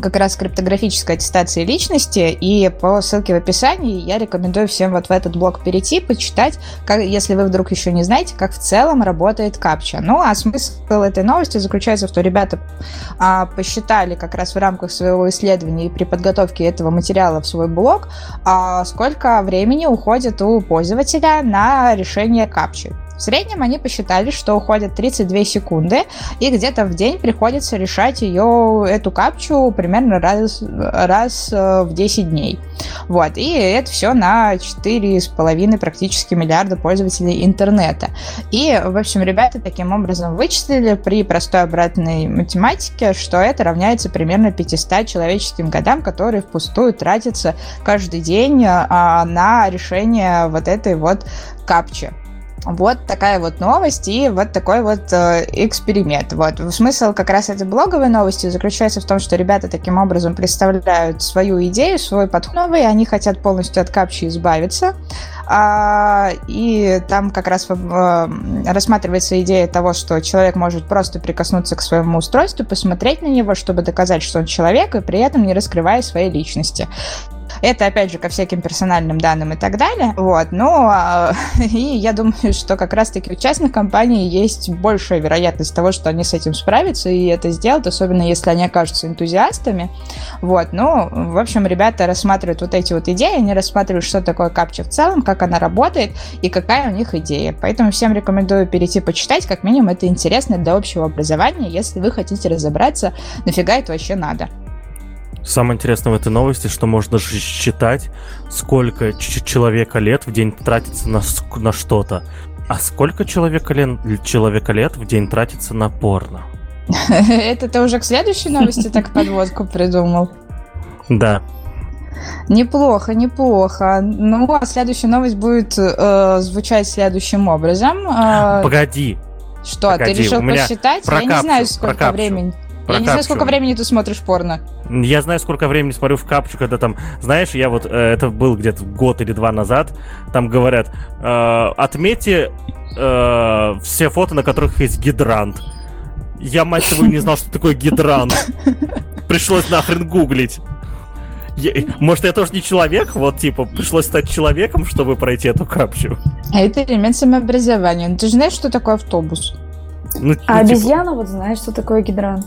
как раз криптографической аттестации личности, и по ссылке в описании я рекомендую всем вот в этот блог перейти, почитать, как, если вы вдруг еще не знаете, как в целом работает капча. Ну, а смысл этой новости заключается в том, ребята а, посчитали как раз в рамках своего исследования и при подготовке этого материала в свой блог, а, сколько времени уходит у пользователя на решение капчи. В среднем они посчитали, что уходят 32 секунды, и где-то в день приходится решать ее, эту капчу, примерно раз, раз э, в 10 дней. Вот, и это все на 4,5 практически миллиарда пользователей интернета. И, в общем, ребята таким образом вычислили при простой обратной математике, что это равняется примерно 500 человеческим годам, которые впустую тратятся каждый день а, на решение вот этой вот капчи. Вот такая вот новость и вот такой вот э, эксперимент. Вот. Смысл как раз этой блоговой новости заключается в том, что ребята таким образом представляют свою идею, свой подход новый, они хотят полностью от капчи избавиться. А, и там как раз э, рассматривается идея того, что человек может просто прикоснуться к своему устройству, посмотреть на него, чтобы доказать, что он человек, и при этом не раскрывая своей личности. Это, опять же, ко всяким персональным данным и так далее. Вот, ну, а, *laughs* и я думаю, что как раз-таки у частных компаний есть большая вероятность того, что они с этим справятся и это сделают, особенно если они окажутся энтузиастами. Вот, ну, в общем, ребята рассматривают вот эти вот идеи, они рассматривают, что такое капча в целом, как она работает и какая у них идея. Поэтому всем рекомендую перейти почитать, как минимум это интересно для общего образования, если вы хотите разобраться, нафига это вообще надо. Самое интересное в этой новости, что можно же считать, сколько человека лет в день тратится на, на что-то. А сколько человека лет, человека лет в день тратится на порно? *laughs* Это ты уже к следующей новости так подводку придумал? Да. Неплохо, неплохо. Ну, а следующая новость будет э, звучать следующим образом. Э, Погоди. Что, Погоди, ты решил посчитать? Я не знаю, сколько времени. Про я не знаю, сколько времени ты смотришь порно. Я знаю, сколько времени смотрю в капчу, когда там, знаешь, я вот, э, это был где-то год или два назад, там говорят, э, отметьте э, все фото, на которых есть гидрант. Я, мать твою, не знал, что такое гидрант. Пришлось нахрен гуглить. Я, может, я тоже не человек? Вот, типа, пришлось стать человеком, чтобы пройти эту капчу. А это элемент самообразования. Ну, ты же знаешь, что такое автобус? Ну, а ну, обезьяна типа... вот знает, что такое гидрант.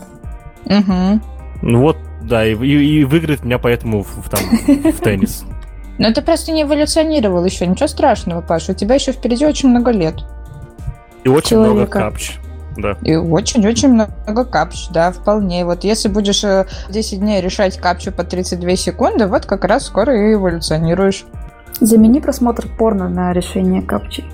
Угу. Ну вот, да, и, и, и выиграет меня поэтому в, в, там, в *laughs* теннис. Но ты просто не эволюционировал еще, ничего страшного, Паш, у тебя еще впереди очень много лет. И очень Человека. много капч. Да. И очень-очень много капч, да, вполне. Вот если будешь 10 э, дней решать капчу по 32 секунды, вот как раз скоро и эволюционируешь. Замени просмотр порно на решение капчи.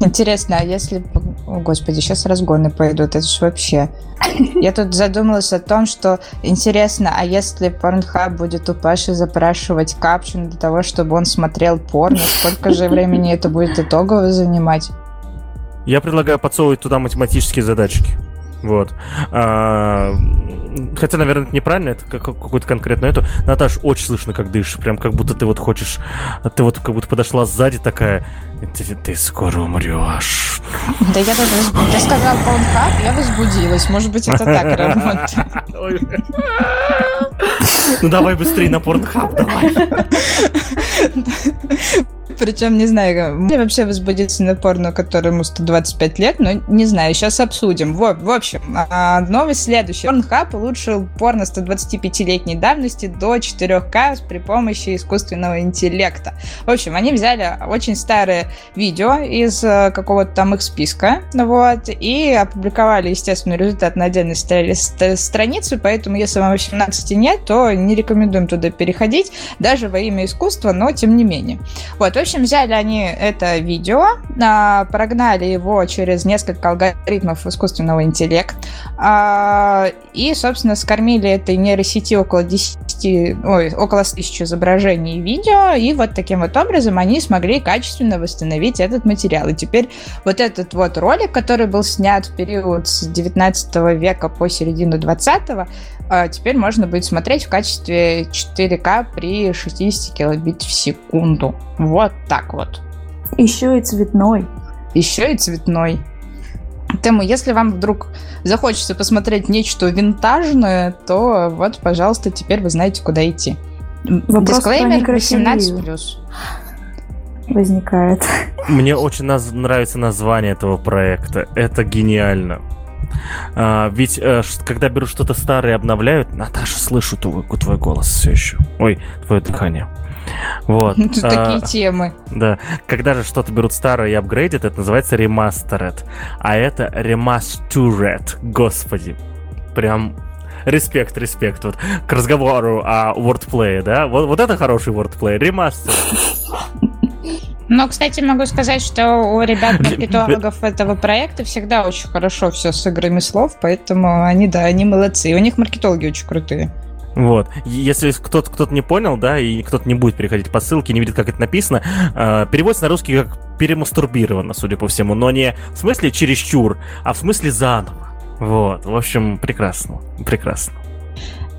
Интересно, а если... О, Господи, сейчас разгоны пойдут, это же вообще... *laughs* Я тут задумалась о том, что интересно, а если Pornhub будет у Паши запрашивать капчун для того, чтобы он смотрел порно, сколько же времени это будет итогово занимать? Я предлагаю подсовывать туда математические задачки. Вот. А, хотя, наверное, это неправильно, это как, какую-то конкретную эту. Наташ, очень слышно, как дышишь. Прям как будто ты вот хочешь... Ты вот как будто подошла сзади такая... Ты, ты скоро умрешь. Да я даже... Ты сказал Pornhub, я возбудилась. Может быть, это так работает. Ну давай быстрее на Pornhub, давай. *laughs* Причем, не знаю, вообще возбудиться на порно, которому 125 лет, но не знаю, сейчас обсудим. В, в общем, а, новость следующая. Pornhub улучшил порно 125-летней давности до 4К при помощи искусственного интеллекта. В общем, они взяли очень старое видео из э, какого-то там их списка, вот, и опубликовали, естественно, результат на отдельной странице, поэтому, если вам 18 нет, то не рекомендуем туда переходить, даже во имя искусства, но тем не менее. Вот, в общем, общем, взяли они это видео, а, прогнали его через несколько алгоритмов искусственного интеллекта а, и, собственно, скормили этой нейросети около 10, ой, около 1000 изображений видео, и вот таким вот образом они смогли качественно восстановить этот материал. И теперь вот этот вот ролик, который был снят в период с 19 века по середину 20 а теперь можно будет смотреть в качестве 4К при 60 килобит в секунду. Вот так вот. Еще и цветной. Еще и цветной. Поэтому, если вам вдруг захочется посмотреть нечто винтажное, то вот, пожалуйста, теперь вы знаете, куда идти. Вопрос Дисклеймер про 18+. Возникает. Мне очень наз- нравится название этого проекта. Это гениально. А, ведь э, когда берут что-то старое и обновляют, Наташа, слышу твой, твой голос все еще. Ой, твое дыхание. Вот. Тут а, такие темы. Да. Когда же что-то берут старое и апгрейдят, это называется ремастеред. А это ремастеред. Господи. Прям респект, респект. Вот к разговору о wordplay, да? Вот, вот это хороший wordplay. Ремастер. *laughs* Но, кстати, могу сказать, что у ребят маркетологов этого проекта всегда очень хорошо все с играми слов, поэтому они, да, они молодцы. И у них маркетологи очень крутые. Вот. Если кто-то кто не понял, да, и кто-то не будет переходить по ссылке, не видит, как это написано, э, переводится на русский как перемастурбировано, судя по всему, но не в смысле чересчур, а в смысле заново. Вот. В общем, прекрасно. Прекрасно.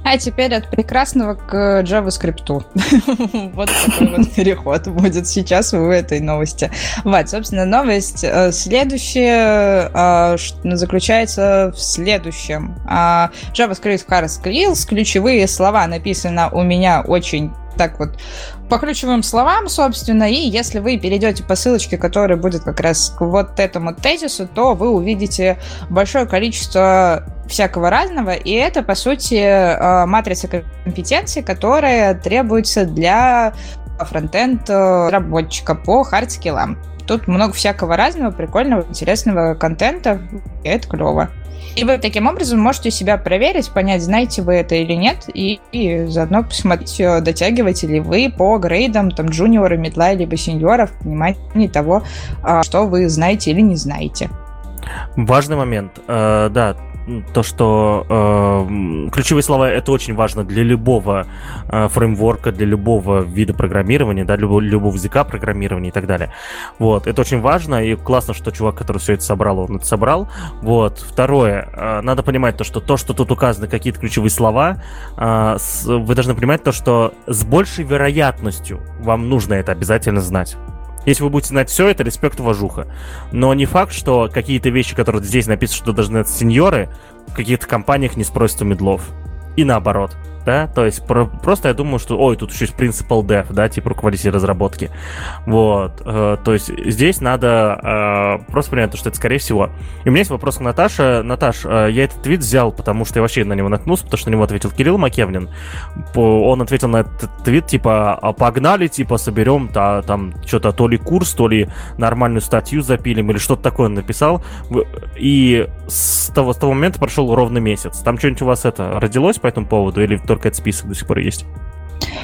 А теперь от прекрасного к JavaScript. *laughs* Вот такой вот *laughs* переход будет сейчас в этой новости. Вот, собственно, новость э, следующая э, ш- заключается в следующем. А, JavaScript Hard Skills, ключевые слова написано у меня очень так вот по ключевым словам, собственно, и если вы перейдете по ссылочке, которая будет как раз к вот этому тезису, то вы увидите большое количество всякого разного, и это, по сути, э, матрица компетенций, которая требуется для frontend э, разработчика по hard skill ам. Тут много всякого разного, прикольного, интересного контента, и это клево. И вы таким образом можете себя проверить, понять, знаете вы это или нет, и, и заодно посмотреть, э, дотягиваете ли вы по грейдам там джуниора, мидла, либо сеньора в понимании того, а, что вы знаете или не знаете. Важный момент. Э, да, то, что э, ключевые слова это очень важно для любого э, фреймворка, для любого вида программирования, да, любого, любого языка программирования и так далее. Вот, это очень важно, и классно, что чувак, который все это собрал, он это собрал. Вот. Второе, э, надо понимать то, что то, что тут указаны какие-то ключевые слова, э, с- вы должны понимать то, что с большей вероятностью вам нужно это обязательно знать. Если вы будете знать все, это респект, уважуха. Но не факт, что какие-то вещи, которые здесь написано, что должны знать сеньоры, в каких-то компаниях не спросят у медлов. И наоборот. Да, то есть про- просто я думаю, что, ой, тут еще есть principal dev, да, типа руководитель разработки. Вот, э, то есть здесь надо э, просто понять, что это скорее всего. И у меня есть вопрос к Наташе. Наташ, э, я этот твит взял, потому что я вообще на него наткнулся, потому что на него ответил Кирилл Макевнин. Он ответил на этот твит, типа, «А погнали, типа, соберем та, там что-то, то ли курс, то ли нормальную статью запилим, или что-то такое написал. И с того, с того момента прошел ровно месяц. Там что-нибудь у вас это родилось по этому поводу, или только этот список до сих пор есть?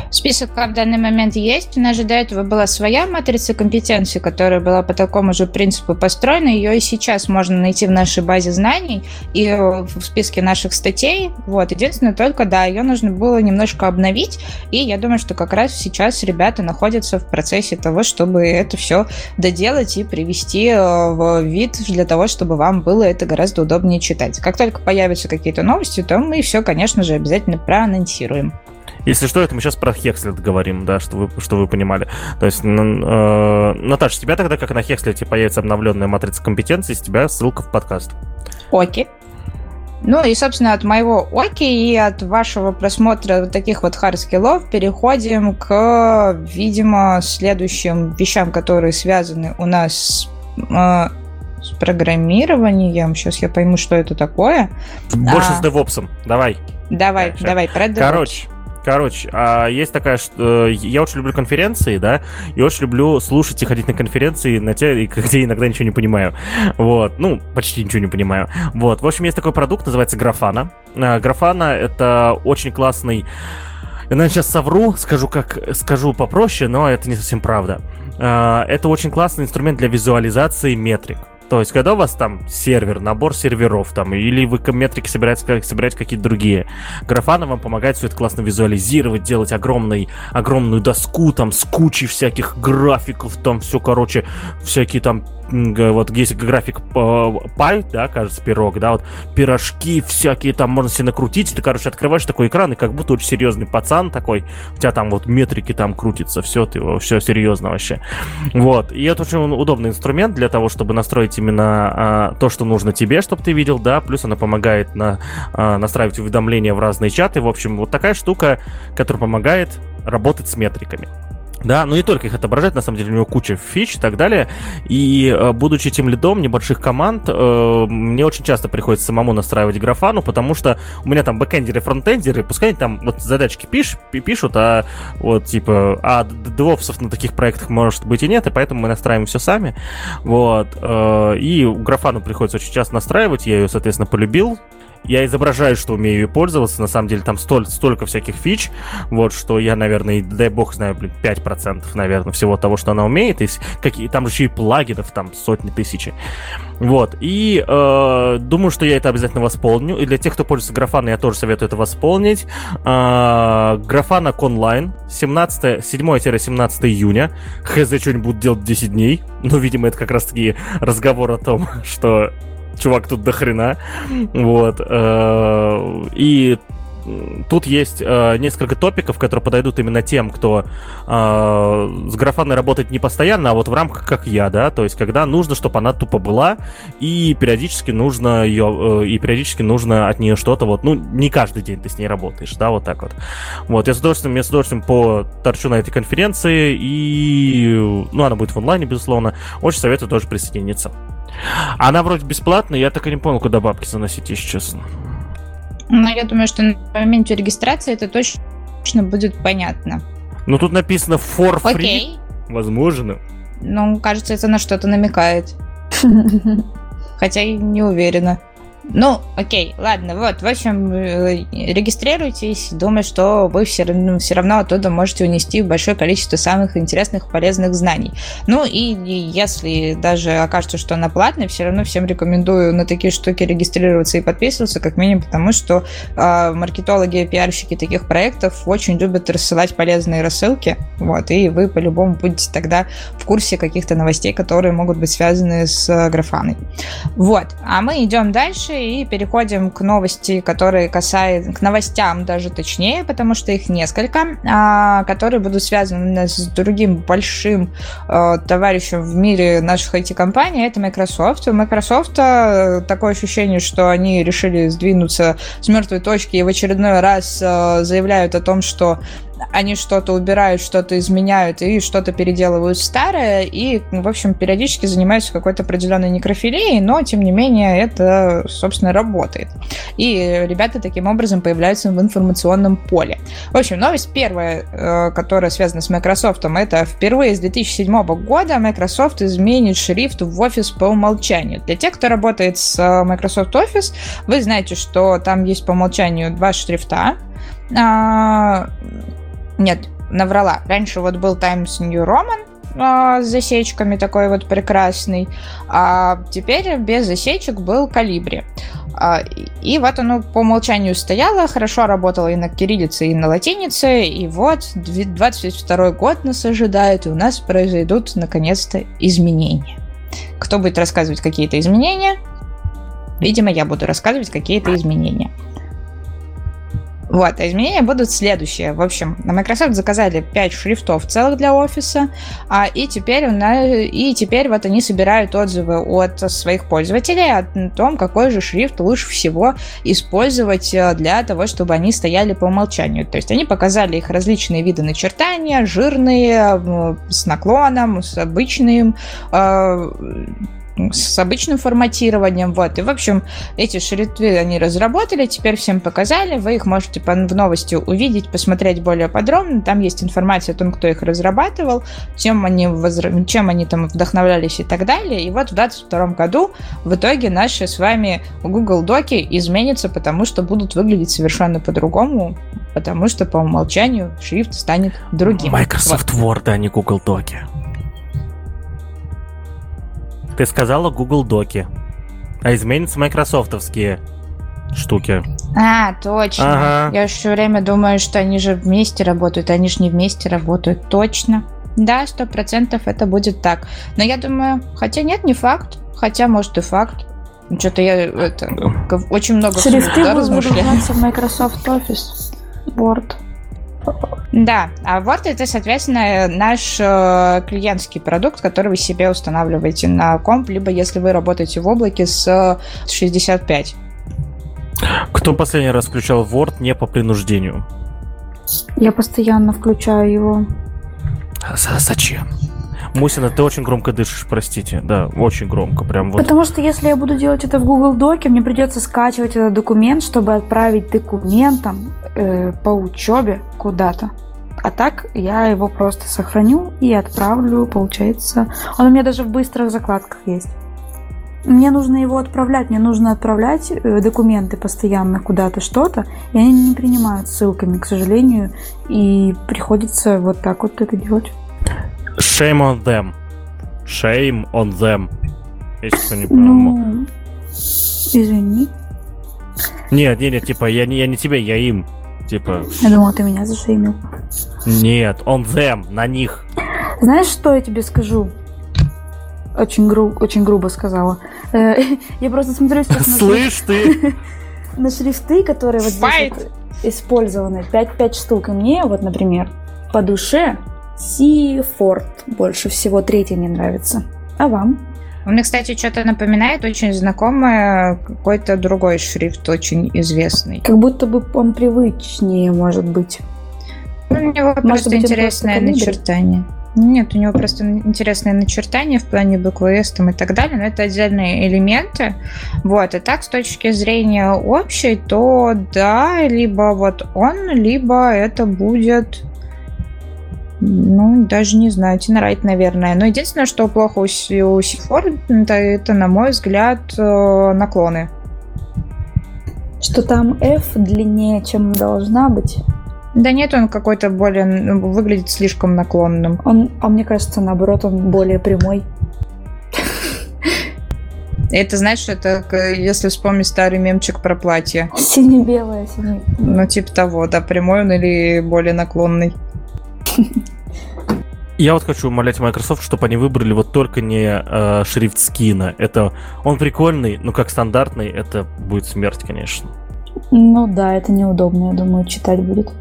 Список в данный момент есть. У нас же до этого была своя матрица компетенций, которая была по такому же принципу построена. Ее и сейчас можно найти в нашей базе знаний и в списке наших статей. Вот. Единственное, только, да, ее нужно было немножко обновить. И я думаю, что как раз сейчас ребята находятся в процессе того, чтобы это все доделать и привести э, в вид для того, чтобы вам было это гораздо удобнее читать. Как только появятся какие-то новости, то мы все, конечно же, обязательно проанонсируем. Если что, это мы сейчас про Хекслет говорим, да, что вы, что вы понимали. То есть, э, Наташа, с тебя тогда, как на Хекслете появится обновленная матрица компетенций, с тебя ссылка в подкаст. Оки. Ну и, собственно, от моего оки и от вашего просмотра вот таких вот hard skill ов переходим к, видимо, следующим вещам, которые связаны у нас с, э, с программированием. Сейчас я пойму, что это такое. Больше А. с DevOps ом. Давай. Давай, Хорошо. давай, про DevOps. Короче, короче, а, есть такая, что э, я очень люблю конференции, да, и очень люблю слушать и ходить на конференции, на те, *laughs* где иногда ничего не понимаю. Вот, ну, почти ничего не понимаю. Вот, в общем, есть такой продукт, называется Графана. А, Графана — это очень классный Я, наверное, сейчас совру, скажу, как, скажу попроще, но это не совсем правда. А, это очень классный инструмент для визуализации метрик. То есть, когда у вас там сервер, набор серверов, там, или вы метрики собираете, собираете какие-то другие, графана вам помогает все это классно визуализировать, делать огромный, огромную доску там с кучей всяких графиков, там все, короче, всякие там вот есть график пай, да, кажется, пирог, да, вот пирожки всякие там можно себе накрутить, ты, короче, открываешь такой экран, и как будто очень серьезный пацан такой, у тебя там вот метрики там крутятся, все, ты, все серьезно вообще. Вот, и это очень удобный инструмент для того, чтобы настроить именно а, то, что нужно тебе, чтобы ты видел, да, плюс она помогает на, а, настраивать уведомления в разные чаты, в общем, вот такая штука, которая помогает работать с метриками. Да, но не только их отображать, на самом деле у него куча фич и так далее. И э, будучи тем лидом небольших команд, э, мне очень часто приходится самому настраивать графану, потому что у меня там бэкэндеры, фронтендеры, пускай они там вот задачки пиш, пишут, а вот типа, а девопсов на таких проектах может быть и нет, и поэтому мы настраиваем все сами. Вот. Э, и графану приходится очень часто настраивать, я ее, соответственно, полюбил, я изображаю, что умею ей пользоваться. На самом деле там столь, столько всяких фич, вот, что я, наверное, дай бог знаю, блин, 5%, наверное, всего того, что она умеет. И какие, там еще и плагинов, там сотни тысяч. Вот, и э, думаю, что я это обязательно восполню. И для тех, кто пользуется графаной, я тоже советую это восполнить. Э, графанок онлайн, 17, 7-17 июня. Хз, что-нибудь будут делать 10 дней. Ну, видимо, это как раз-таки разговор о том, *laughs* что чувак тут до хрена. Вот. Э, и тут есть э, несколько топиков, которые подойдут именно тем, кто э, с графаной работает не постоянно, а вот в рамках как я, да, то есть когда нужно, чтобы она тупо была, и периодически нужно ее, э, и периодически нужно от нее что-то, вот, ну, не каждый день ты с ней работаешь, да, вот так вот. Вот, я с удовольствием, я с удовольствием поторчу на этой конференции, и, ну, она будет в онлайне, безусловно, очень советую тоже присоединиться. Она вроде бесплатная, я так и не понял, куда бабки заносить, если честно. Ну, я думаю, что на моменте регистрации это точно будет понятно. Ну, тут написано for free. Окей. Возможно. Ну, кажется, это на что-то намекает. *laughs* Хотя и не уверена. Ну, окей, ладно, вот, в общем, э, регистрируйтесь, думаю, что вы все равно, все равно оттуда можете унести большое количество самых интересных, полезных знаний. Ну, и, и если даже окажется, что она платная, все равно всем рекомендую на такие штуки регистрироваться и подписываться, как минимум потому, что э, маркетологи и пиарщики таких проектов очень любят рассылать полезные рассылки, вот, и вы по-любому будете тогда в курсе каких-то новостей, которые могут быть связаны с э, графаной. Вот, а мы идем дальше, и переходим к новости, которые касаются, к новостям даже точнее, потому что их несколько, а, которые будут связаны с другим большим а, товарищем в мире наших IT-компаний, это Microsoft. У Microsoft э, такое ощущение, что они решили сдвинуться с мертвой точки и в очередной раз э, заявляют о том, что они что-то убирают, что-то изменяют и что-то переделывают старое, и, в общем, периодически занимаются какой-то определенной некрофилией, но, тем не менее, это, собственно, работает. И ребята таким образом появляются в информационном поле. В общем, новость первая, э, которая связана с Microsoft, это впервые с 2007 года Microsoft изменит шрифт в офис по умолчанию. Для тех, кто работает с э, Microsoft Office, вы знаете, что там есть по умолчанию два шрифта, а, нет, наврала. Раньше вот был Times New Roman, а, с засечками такой вот прекрасный, а теперь без засечек был Калибри. А, и вот оно по умолчанию стояло, хорошо работало и на кириллице, и на латинице, и вот 22 год нас ожидает, и у нас произойдут наконец-то изменения. Кто будет рассказывать какие-то изменения? Видимо, я буду рассказывать какие-то изменения. Вот, а изменения будут следующие. В общем, на Microsoft заказали 5 шрифтов целых для офиса, а, и, теперь, и теперь вот они собирают отзывы от своих пользователей о том, какой же шрифт лучше всего использовать э, для того, чтобы они стояли по умолчанию. То есть они показали их различные виды начертания, жирные, с наклоном, с обычным, э, с обычным форматированием. Вот. И, в общем, эти шрифты они разработали, теперь всем показали. Вы их можете в новости увидеть, посмотреть более подробно. Там есть информация о том, кто их разрабатывал, чем они, возра... чем они там вдохновлялись и так далее. И вот в 2022 году в итоге наши с вами Google Доки изменятся, потому что будут выглядеть совершенно по-другому. потому что по умолчанию шрифт станет другим. Microsoft Word, а не Google Доки. Ты сказала Google Доки. А изменятся майкрософтовские штуки. А, точно. Ага. Я все время думаю, что они же вместе работают, они же не вместе работают. Точно. Да, сто процентов это будет так. Но я думаю, хотя нет, не факт. Хотя, может, и факт. Что-то я это, очень много Шрифты да, будут размышляю. в Microsoft Office. Word. Да, а вот это, соответственно, наш э, клиентский продукт, который вы себе устанавливаете на комп, либо если вы работаете в облаке с э, 65. Кто последний раз включал Word не по принуждению? Я постоянно включаю его. За- зачем? Мусина, ты очень громко дышишь, простите. Да, очень громко. Прям вот. Потому что если я буду делать это в Google Доке, мне придется скачивать этот документ, чтобы отправить документом э, по учебе куда-то. А так я его просто сохраню и отправлю, получается. Он у меня даже в быстрых закладках есть. Мне нужно его отправлять, мне нужно отправлять э, документы постоянно куда-то что-то, и они не принимают ссылками, к сожалению, и приходится вот так вот это делать. Shame on them. Shame on them. Если кто не понял. Ну, извини. Нет, нет, нет, типа, я не, я не тебе, я им. Типа, Я думала, ты меня зашеймил. нет, on them, на них. Знаешь, что я тебе скажу? Очень, гру- очень грубо сказала. Э, *laughs* Я просто смотрю сейчас на, Слышь ты! *laughs* на шрифты, которые вот здесь вот использованы. 5-5 штук. И мне вот, например, по душе Сифорд больше всего третий мне нравится. А вам? Мне, кстати, что-то напоминает очень знакомое какой-то другой шрифт, очень известный. Как будто бы он привычнее, может быть. Ну, у него просто быть, интересное просто начертание. Нет, у него просто интересное начертание в плане буквы S там и так далее, но это отдельные элементы. Вот, и так, с точки зрения общей, то да, либо вот он, либо это будет ну, даже не знаю, Тинрайт, наверное. Но единственное, что плохо у, у Сифор, это, это, на мой взгляд, э, наклоны. Что там F длиннее, чем должна быть. Да нет, он какой-то более... ну, выглядит слишком наклонным. Он, а мне кажется, наоборот, он более прямой. Это, знаешь, это если вспомнить старый мемчик про платье. Сине-белое, сине Ну, типа того, да, прямой он или более наклонный. *laughs* Я вот хочу умолять Microsoft, чтобы они выбрали вот только не э, шрифт скина. Это он прикольный, но как стандартный, это будет смерть, конечно. Ну да, это неудобно, я думаю, читать будет.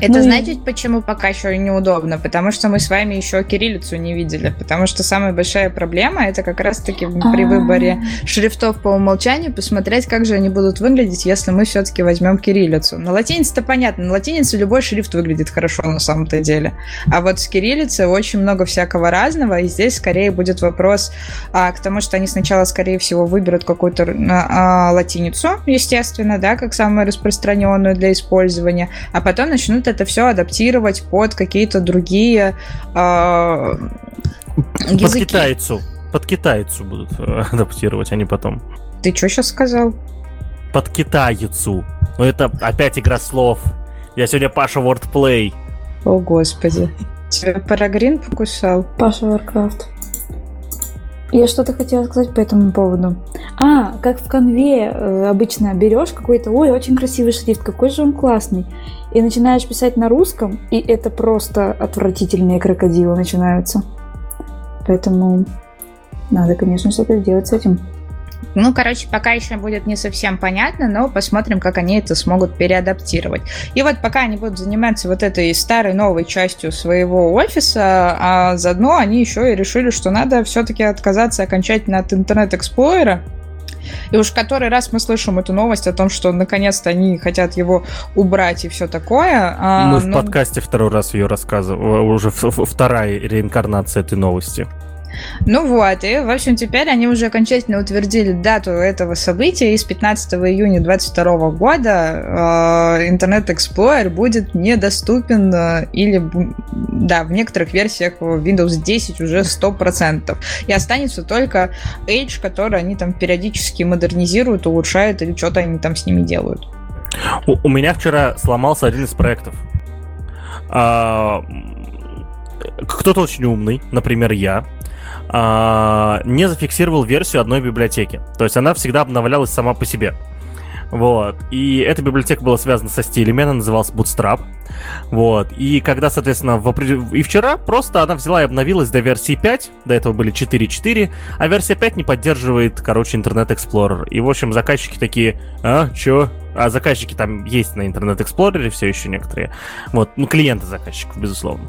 Это Ну знаете, почему пока еще неудобно? Потому что мы с вами еще кириллицу не видели. Потому что самая большая проблема это как раз-таки при А. выборе шрифтов по умолчанию посмотреть, как же они будут выглядеть, если мы все-таки возьмем кириллицу. На латинице-то понятно, на латинице любой шрифт выглядит хорошо на самом-то деле. А вот с кириллицей очень много всякого разного, и здесь скорее будет вопрос а, к тому, что они сначала, скорее всего, выберут какую-то а, а, латиницу, естественно, да, как самую распространенную для использования, а потом начнут это все адаптировать под какие-то другие а, Под языки. китайцу. Под китайцу будут э, *laughs* адаптировать, они потом. Ты что сейчас сказал? Под китайцу. Ну это опять игра слов. Я сегодня Паша Wordplay. О, господи. Тебя Парагрин покусал? Паша Warcraft. Я что-то хотела сказать по этому поводу. А, как в конве э, обычно берешь какой-то, ой, очень красивый шрифт, какой же он классный. И начинаешь писать на русском, и это просто отвратительные крокодилы начинаются. Поэтому надо, конечно, что-то сделать с этим. Ну, короче, пока еще будет не совсем понятно, но посмотрим, как они это смогут переадаптировать. И вот пока они будут заниматься вот этой старой новой частью своего офиса, а заодно они еще и решили, что надо все-таки отказаться окончательно от интернет-эксплойера. И уж который раз мы слышим эту новость о том, что наконец-то они хотят его убрать и все такое. а, Мы в но- подкасте второй раз ее рассказывали. Уже в- в- вторая реинкарнация этой новости. Ну вот, и, в общем, теперь они уже окончательно утвердили дату этого события, и с 15 июня 2022 года э, Internet Explorer будет недоступен э, или, да, в некоторых версиях Windows 10 уже 100%. И останется только Edge, который они там периодически модернизируют, улучшают или что-то они там с ними делают. У, у меня вчера сломался один из проектов. А, кто-то очень умный, например, я, не зафиксировал версию одной библиотеки. То есть она всегда обновлялась сама по себе. Вот. И эта библиотека была связана со стилями, она называлась Bootstrap. Вот. И когда, соответственно, в и вчера просто она взяла и обновилась до версии 5, до этого были 4.4, а версия 5 не поддерживает, короче, Internet Explorer. И, в общем, заказчики такие, а, чё? А заказчики там есть на Internet Explorer все еще некоторые. Вот, ну, клиенты заказчиков, безусловно.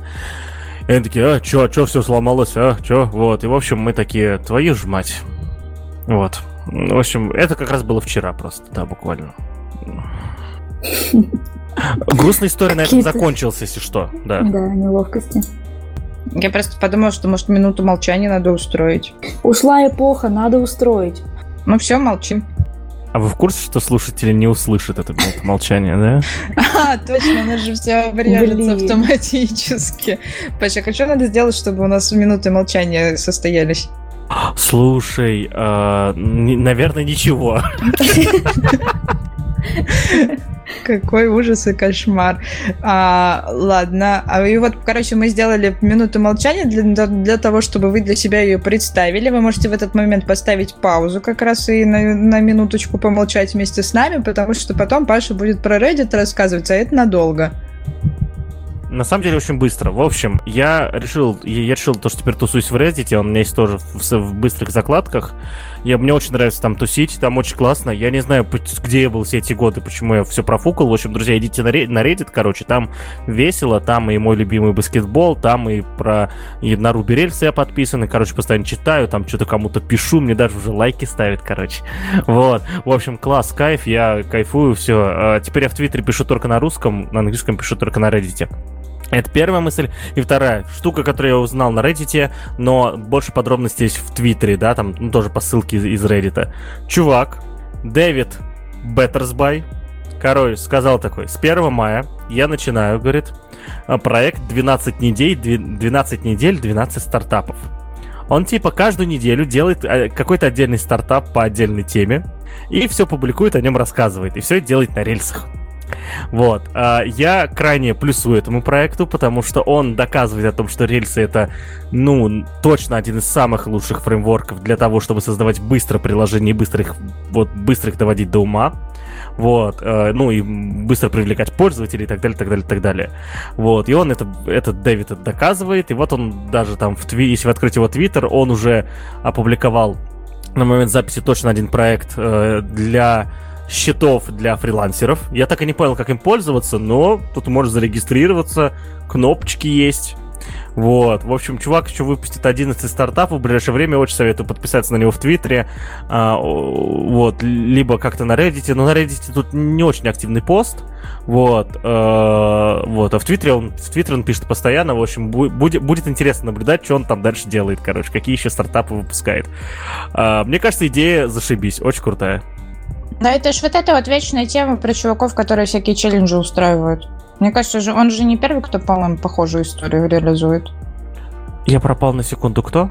И они такие, а, чё, чё все сломалось, а, чё? Вот, и, в общем, мы такие, твою ж мать. Вот. В общем, это как раз было вчера просто, да, буквально. Грустная история на этом закончилась, если что, да. Да, неловкости. Я просто подумала, что, может, минуту молчания надо устроить. Ушла эпоха, надо устроить. Ну все, молчим. А вы в курсе, что слушатели не услышат это минуту молчания, да? *laughs* А, точно, у нас же все обрежется автоматически. Паша, а что надо сделать, чтобы у нас минуты молчания состоялись? Слушай, э, наверное, ничего. *laughs* Какой ужас и кошмар. А, ладно. А и вот, короче, мы сделали минуту молчания для, для того, чтобы вы для себя ее представили. Вы можете в этот момент поставить паузу как раз и на, на минуточку помолчать вместе с нами, потому что потом Паша будет про Reddit рассказывать, а это надолго. На самом деле очень быстро. В общем, я решил, я решил то, что теперь тусуюсь в Reddit, он у меня есть тоже в, в быстрых закладках. Я, мне очень нравится там тусить, там очень классно. Я не знаю, где я был все эти годы, почему я все профукал. В общем, друзья, идите на, Reddit, короче, там весело, там и мой любимый баскетбол, там и про и на Руби Рельс я подписан, и, короче, постоянно читаю, там что-то кому-то пишу, мне даже уже лайки ставят, короче. *laughs* Вот. В общем, класс, кайф, я кайфую, все. А теперь я в Твиттере пишу только на русском, на английском пишу только на Reddit. Это первая мысль. И вторая штука, которую я узнал на Reddit, но больше подробностей есть в Твиттере, да, там ну, тоже по ссылке из, Reddit. Чувак, Дэвид Беттерсбай, короче, сказал такой, с 1 мая я начинаю, говорит, проект 12 недель, 12 недель, 12 стартапов. Он типа каждую неделю делает э, какой-то отдельный стартап по отдельной теме и все публикует, о нем рассказывает. И все это делает на рельсах. Вот. А, я крайне плюсую этому проекту, потому что он доказывает о том, что рельсы это, ну, точно один из самых лучших фреймворков для того, чтобы создавать быстро приложения и быстро их, вот, быстро их доводить до ума. Вот, э, ну и быстро привлекать пользователей и так далее, так далее, так далее. Вот, и он это, этот Дэвид это доказывает, и вот он даже там, в тви, если вы откроете его твиттер, он уже опубликовал на момент записи точно один проект э, для счетов для фрилансеров. Я так и не понял, как им пользоваться, но тут можешь зарегистрироваться, кнопочки есть. Вот, в общем, чувак еще выпустит 11 стартапов в ближайшее время, очень советую подписаться на него в Твиттере, а, вот, либо как-то на Reddit, но на Reddit тут не очень активный пост, вот, а, вот, а в Твиттере он, в Твиттере он пишет постоянно, в общем, будет, будет интересно наблюдать, что он там дальше делает, короче, какие еще стартапы выпускает. А, мне кажется, идея зашибись, очень крутая. Да, это ж вот эта вот вечная тема про чуваков, которые всякие челленджи устраивают. Мне кажется, же он же не первый, кто, по-моему, похожую историю реализует. Я пропал на секунду. Кто?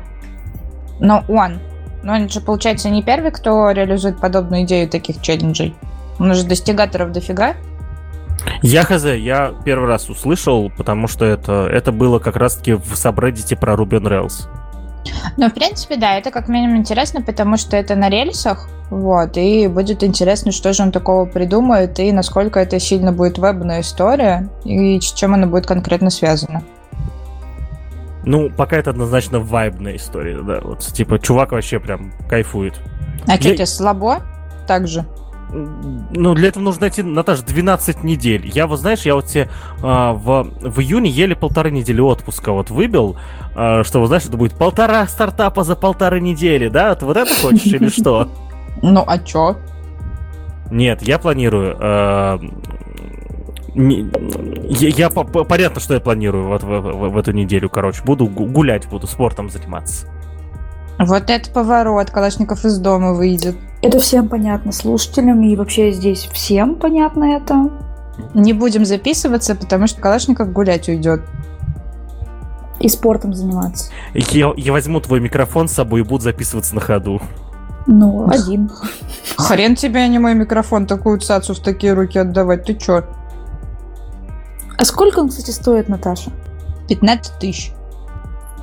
Но он. Но он же, получается, не первый, кто реализует подобную идею таких челленджей. Он же достигаторов дофига. Я хз, я первый раз услышал, потому что это, это было как раз-таки в сабреддите про on Rails. Ну, в принципе, да, это как минимум интересно, потому что это на рельсах, вот, и будет интересно, что же он такого придумает, и насколько это сильно будет вебная история, и с чем она будет конкретно связана. Ну, пока это однозначно вайбная история, да, вот, типа, чувак вообще прям кайфует. А что, Я... тебе слабо? Так же? Ну, для этого нужно найти, Наташа, 12 недель. Я вот, знаешь, я вот тебе а, в, в июне еле полторы недели отпуска вот выбил, а, что, вот, знаешь, это будет полтора стартапа за полторы недели, да? Ты вот это хочешь или что? *laughs* Ну, а чё? Нет, я планирую... А, не, я, я по, понятно, что я планирую вот в, в, в эту неделю, короче. Буду гулять, буду спортом заниматься. Вот это поворот, Калашников из дома выйдет. Это всем понятно, слушателям и вообще здесь всем понятно это. Не будем записываться, потому что Калашников гулять уйдет. И спортом заниматься. Я, я возьму твой микрофон с собой и буду записываться на ходу. Ну, один. Хрен тебе, а не мой микрофон, такую цацу в такие руки отдавать. Ты чё? А сколько он, кстати, стоит, Наташа? 15 тысяч.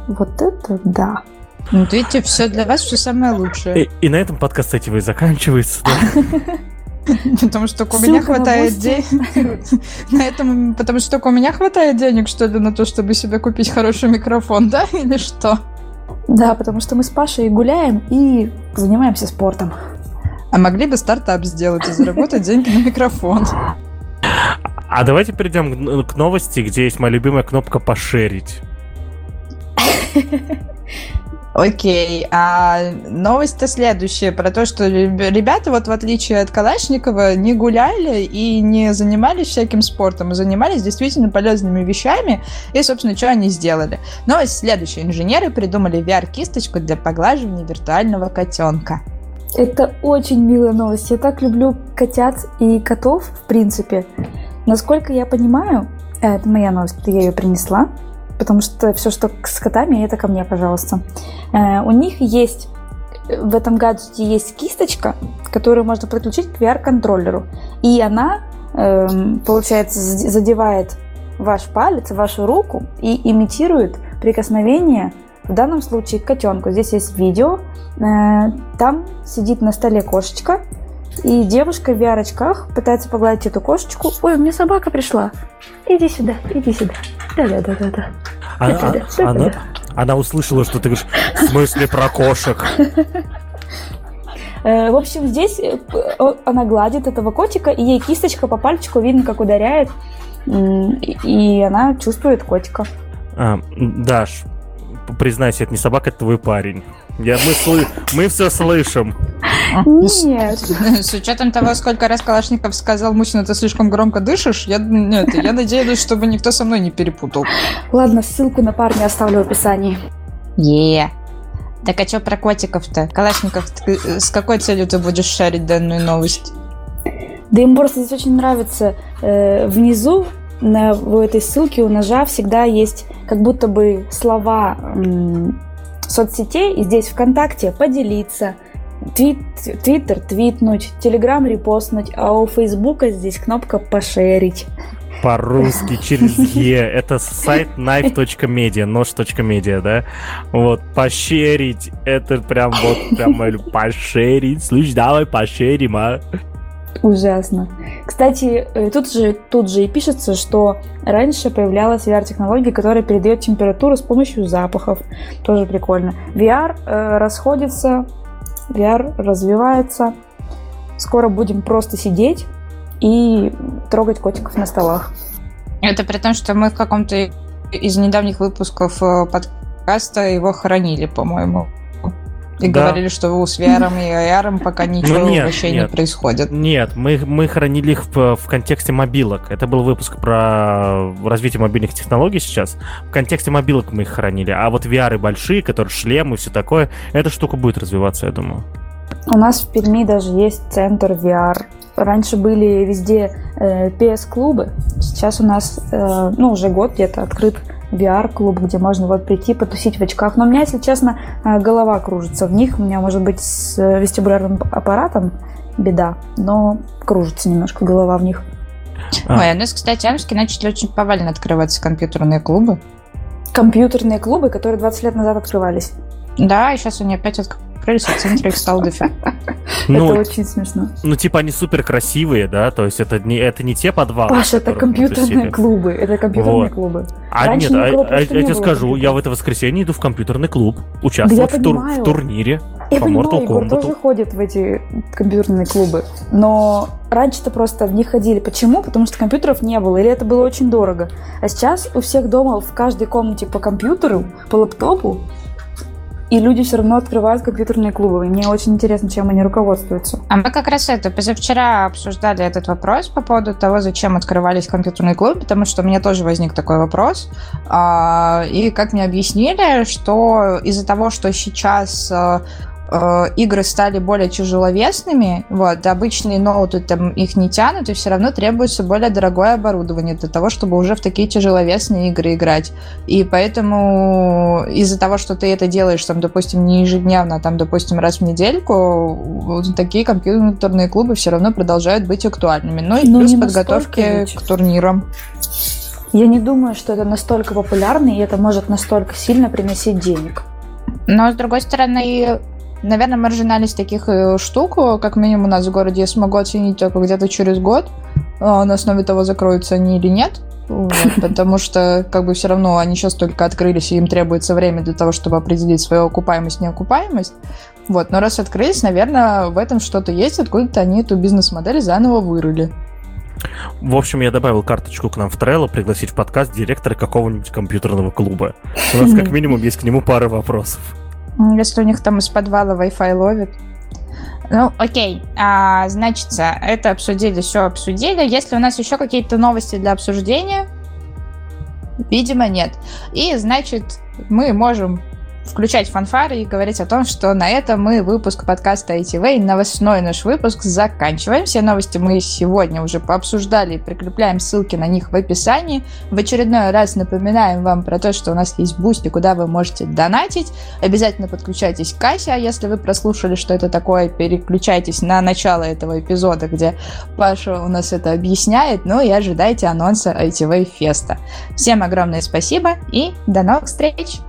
Вот это да. Ну, вот видите, все для вас, все самое лучшее. И, и на этом подкаст, кстати, и заканчивается. Да? *laughs* Потому что у меня хватает денег. *laughs* На этом, потому что только у меня хватает денег, что ли, на то, чтобы себе купить хороший микрофон, да? *laughs* Или что? Да, потому что мы с Пашей гуляем и занимаемся спортом. А могли бы стартап сделать и заработать деньги на микрофон. А давайте перейдем к новости, где есть моя любимая кнопка «Пошерить». Окей, а новость-то следующая про то, что ребята, вот в отличие от Калашникова, не гуляли и не занимались всяким спортом, а занимались действительно полезными вещами, и, собственно, что они сделали. Новость следующая. Инженеры придумали VR-кисточку для поглаживания виртуального котенка. Это очень милая новость. Я так люблю котят и котов, в принципе. Насколько я понимаю, э, это моя новость, я ее принесла, потому что все, что с котами, это ко мне, пожалуйста. Э, у них есть в этом гаджете есть кисточка, которую можно подключить к VR-контроллеру. И она, эм, получается, задевает ваш палец, вашу руку и имитирует прикосновение, в данном случае к котенку. Здесь есть видео. Э, там сидит на столе кошечка, и девушка в VR-очках пытается погладить эту кошечку. Ой, у меня собака пришла. Иди сюда, иди сюда. Да-да-да-да-да. Она, она, она услышала, что ты говоришь, в смысле про кошек. Э, в общем, здесь э, она гладит этого котика, и ей кисточка по пальчику видно, как ударяет, и она чувствует котика. А, Даш, признайся, это не собака, это твой парень. Я, мы, сл... мы все слышим. Нет. *laughs* С учетом того, сколько раз Калашников сказал, Мусина, ты слишком громко дышишь, я, нет, я надеюсь, чтобы никто со мной не перепутал. Ладно, ссылку на парня оставлю в описании. Е. Так а что про котиков-то? Калашников, э, с какой целью ты будешь шарить данную новость? Да им просто здесь очень нравится. Э, внизу на, в этой ссылке у ножа всегда есть как будто бы слова м, соцсетей, и здесь ВКонтакте поделиться, твит, Твиттер твитнуть, Телеграм репостнуть, а у Фейсбука здесь кнопка пошерить. По-русски *laughs* через Е. Это сайт knife.media, нож.media, да? Вот, пошерить. Это прям вот, прям *laughs* пошерить. Слышь, давай пошерим, а? Ужасно. Кстати, э, тут же, тут же и пишется, что раньше появлялась VR-технология, которая передает температуру с помощью запахов. Тоже прикольно. VR э, расходится, VR развивается. Скоро будем просто сидеть и трогать котиков на столах. Это при том, что мы в каком-то из недавних выпусков э, подкаста его хоронили, по-моему. И да. говорили, что у с VR и AR пока ну ничего ну, нет, вообще нет. не происходит. Нет, мы, мы хранили их в, в контексте мобилок. Это был выпуск про развитие мобильных технологий сейчас. В контексте мобилок мы их хранили. А вот VR большие, которые шлемы и все такое, эта штука будет развиваться, я думаю. У нас в Перми даже есть центр VR. Раньше были везде э, PS-клубы. Сейчас у нас, э, ну, уже год где-то открыт VR-клуб, где можно вот прийти, потусить в очках. Но у меня, если честно, э, голова кружится в них. У меня, может быть, с э, вестибулярным аппаратом беда, но кружится немножко голова в них. А. Ой, у нас, кстати, Амске начали очень повально открываться компьютерные клубы. Компьютерные клубы, которые 20 лет назад открывались. Да, и сейчас они опять открылись, в центре их стало дофига. *laughs* Ну, это очень смешно. Ну, типа, они супер красивые, да? То есть это не, это не те подвалы. Паша, это компьютерные клубы. Это компьютерные вот. клубы. А Раньше нет, а, а, я тебе скажу, я в это воскресенье иду в компьютерный клуб, участвую да в, тур, в турнире я по понимаю, Mortal тоже ходит в эти компьютерные клубы, но раньше-то просто в них ходили. Почему? Потому что компьютеров не было, или это было очень дорого. А сейчас у всех дома в каждой комнате по компьютеру, по лаптопу, и люди все равно открывают компьютерные клубы. И мне очень интересно, чем они руководствуются. А мы как раз это позавчера обсуждали этот вопрос по поводу того, зачем открывались компьютерные клубы, потому что у меня тоже возник такой вопрос. А, и как мне объяснили, что из-за того, что сейчас а, э, игры стали более тяжеловесными, вот, обычные ноуты там их не тянут, и все равно требуется более дорогое оборудование для того, чтобы уже в такие тяжеловесные игры играть. И поэтому из-за того, что ты это делаешь, там, допустим, не ежедневно, а там, допустим, раз в недельку, вот такие компьютерные клубы все равно продолжают быть актуальными. Ну и Но плюс подготовки к турнирам. Я не думаю, что это настолько популярно, и это может настолько сильно приносить денег. Но, с другой стороны, наверное, маржинальность таких э, штук, как минимум у нас в городе, я смогу оценить только где-то через год, а на основе того, закроются они или нет. *laughs* Вот, потому что, как бы, все равно они сейчас только открылись, и им требуется время для того, чтобы определить свою окупаемость, неокупаемость. Вот, но раз открылись, наверное, в этом что-то есть, откуда-то они эту бизнес-модель заново вырыли. В общем, я добавил карточку к нам в Trello, пригласить в подкаст директора какого-нибудь компьютерного клуба. У нас как *laughs* минимум есть к нему пара вопросов. Если у них там из подвала Wi-Fi ловит. Ну, окей. А, значит, это обсудили, все обсудили. Если у нас еще какие-то новости для обсуждения, видимо, нет. И, значит, мы можем включать фанфары и говорить о том, что на этом мы выпуск подкаста ITV, новостной наш выпуск заканчиваем. Все новости мы сегодня уже пообсуждали и прикрепляем ссылки на них в описании. В очередной раз напоминаем вам про то, что у нас есть Boosty, куда вы можете донатить. Обязательно подключайтесь к кассе, а если вы прослушали, что это такое, переключайтесь на начало этого эпизода, где Паша у нас это объясняет, ну и ожидайте анонса ITV Феста. Всем огромное спасибо и до новых встреч!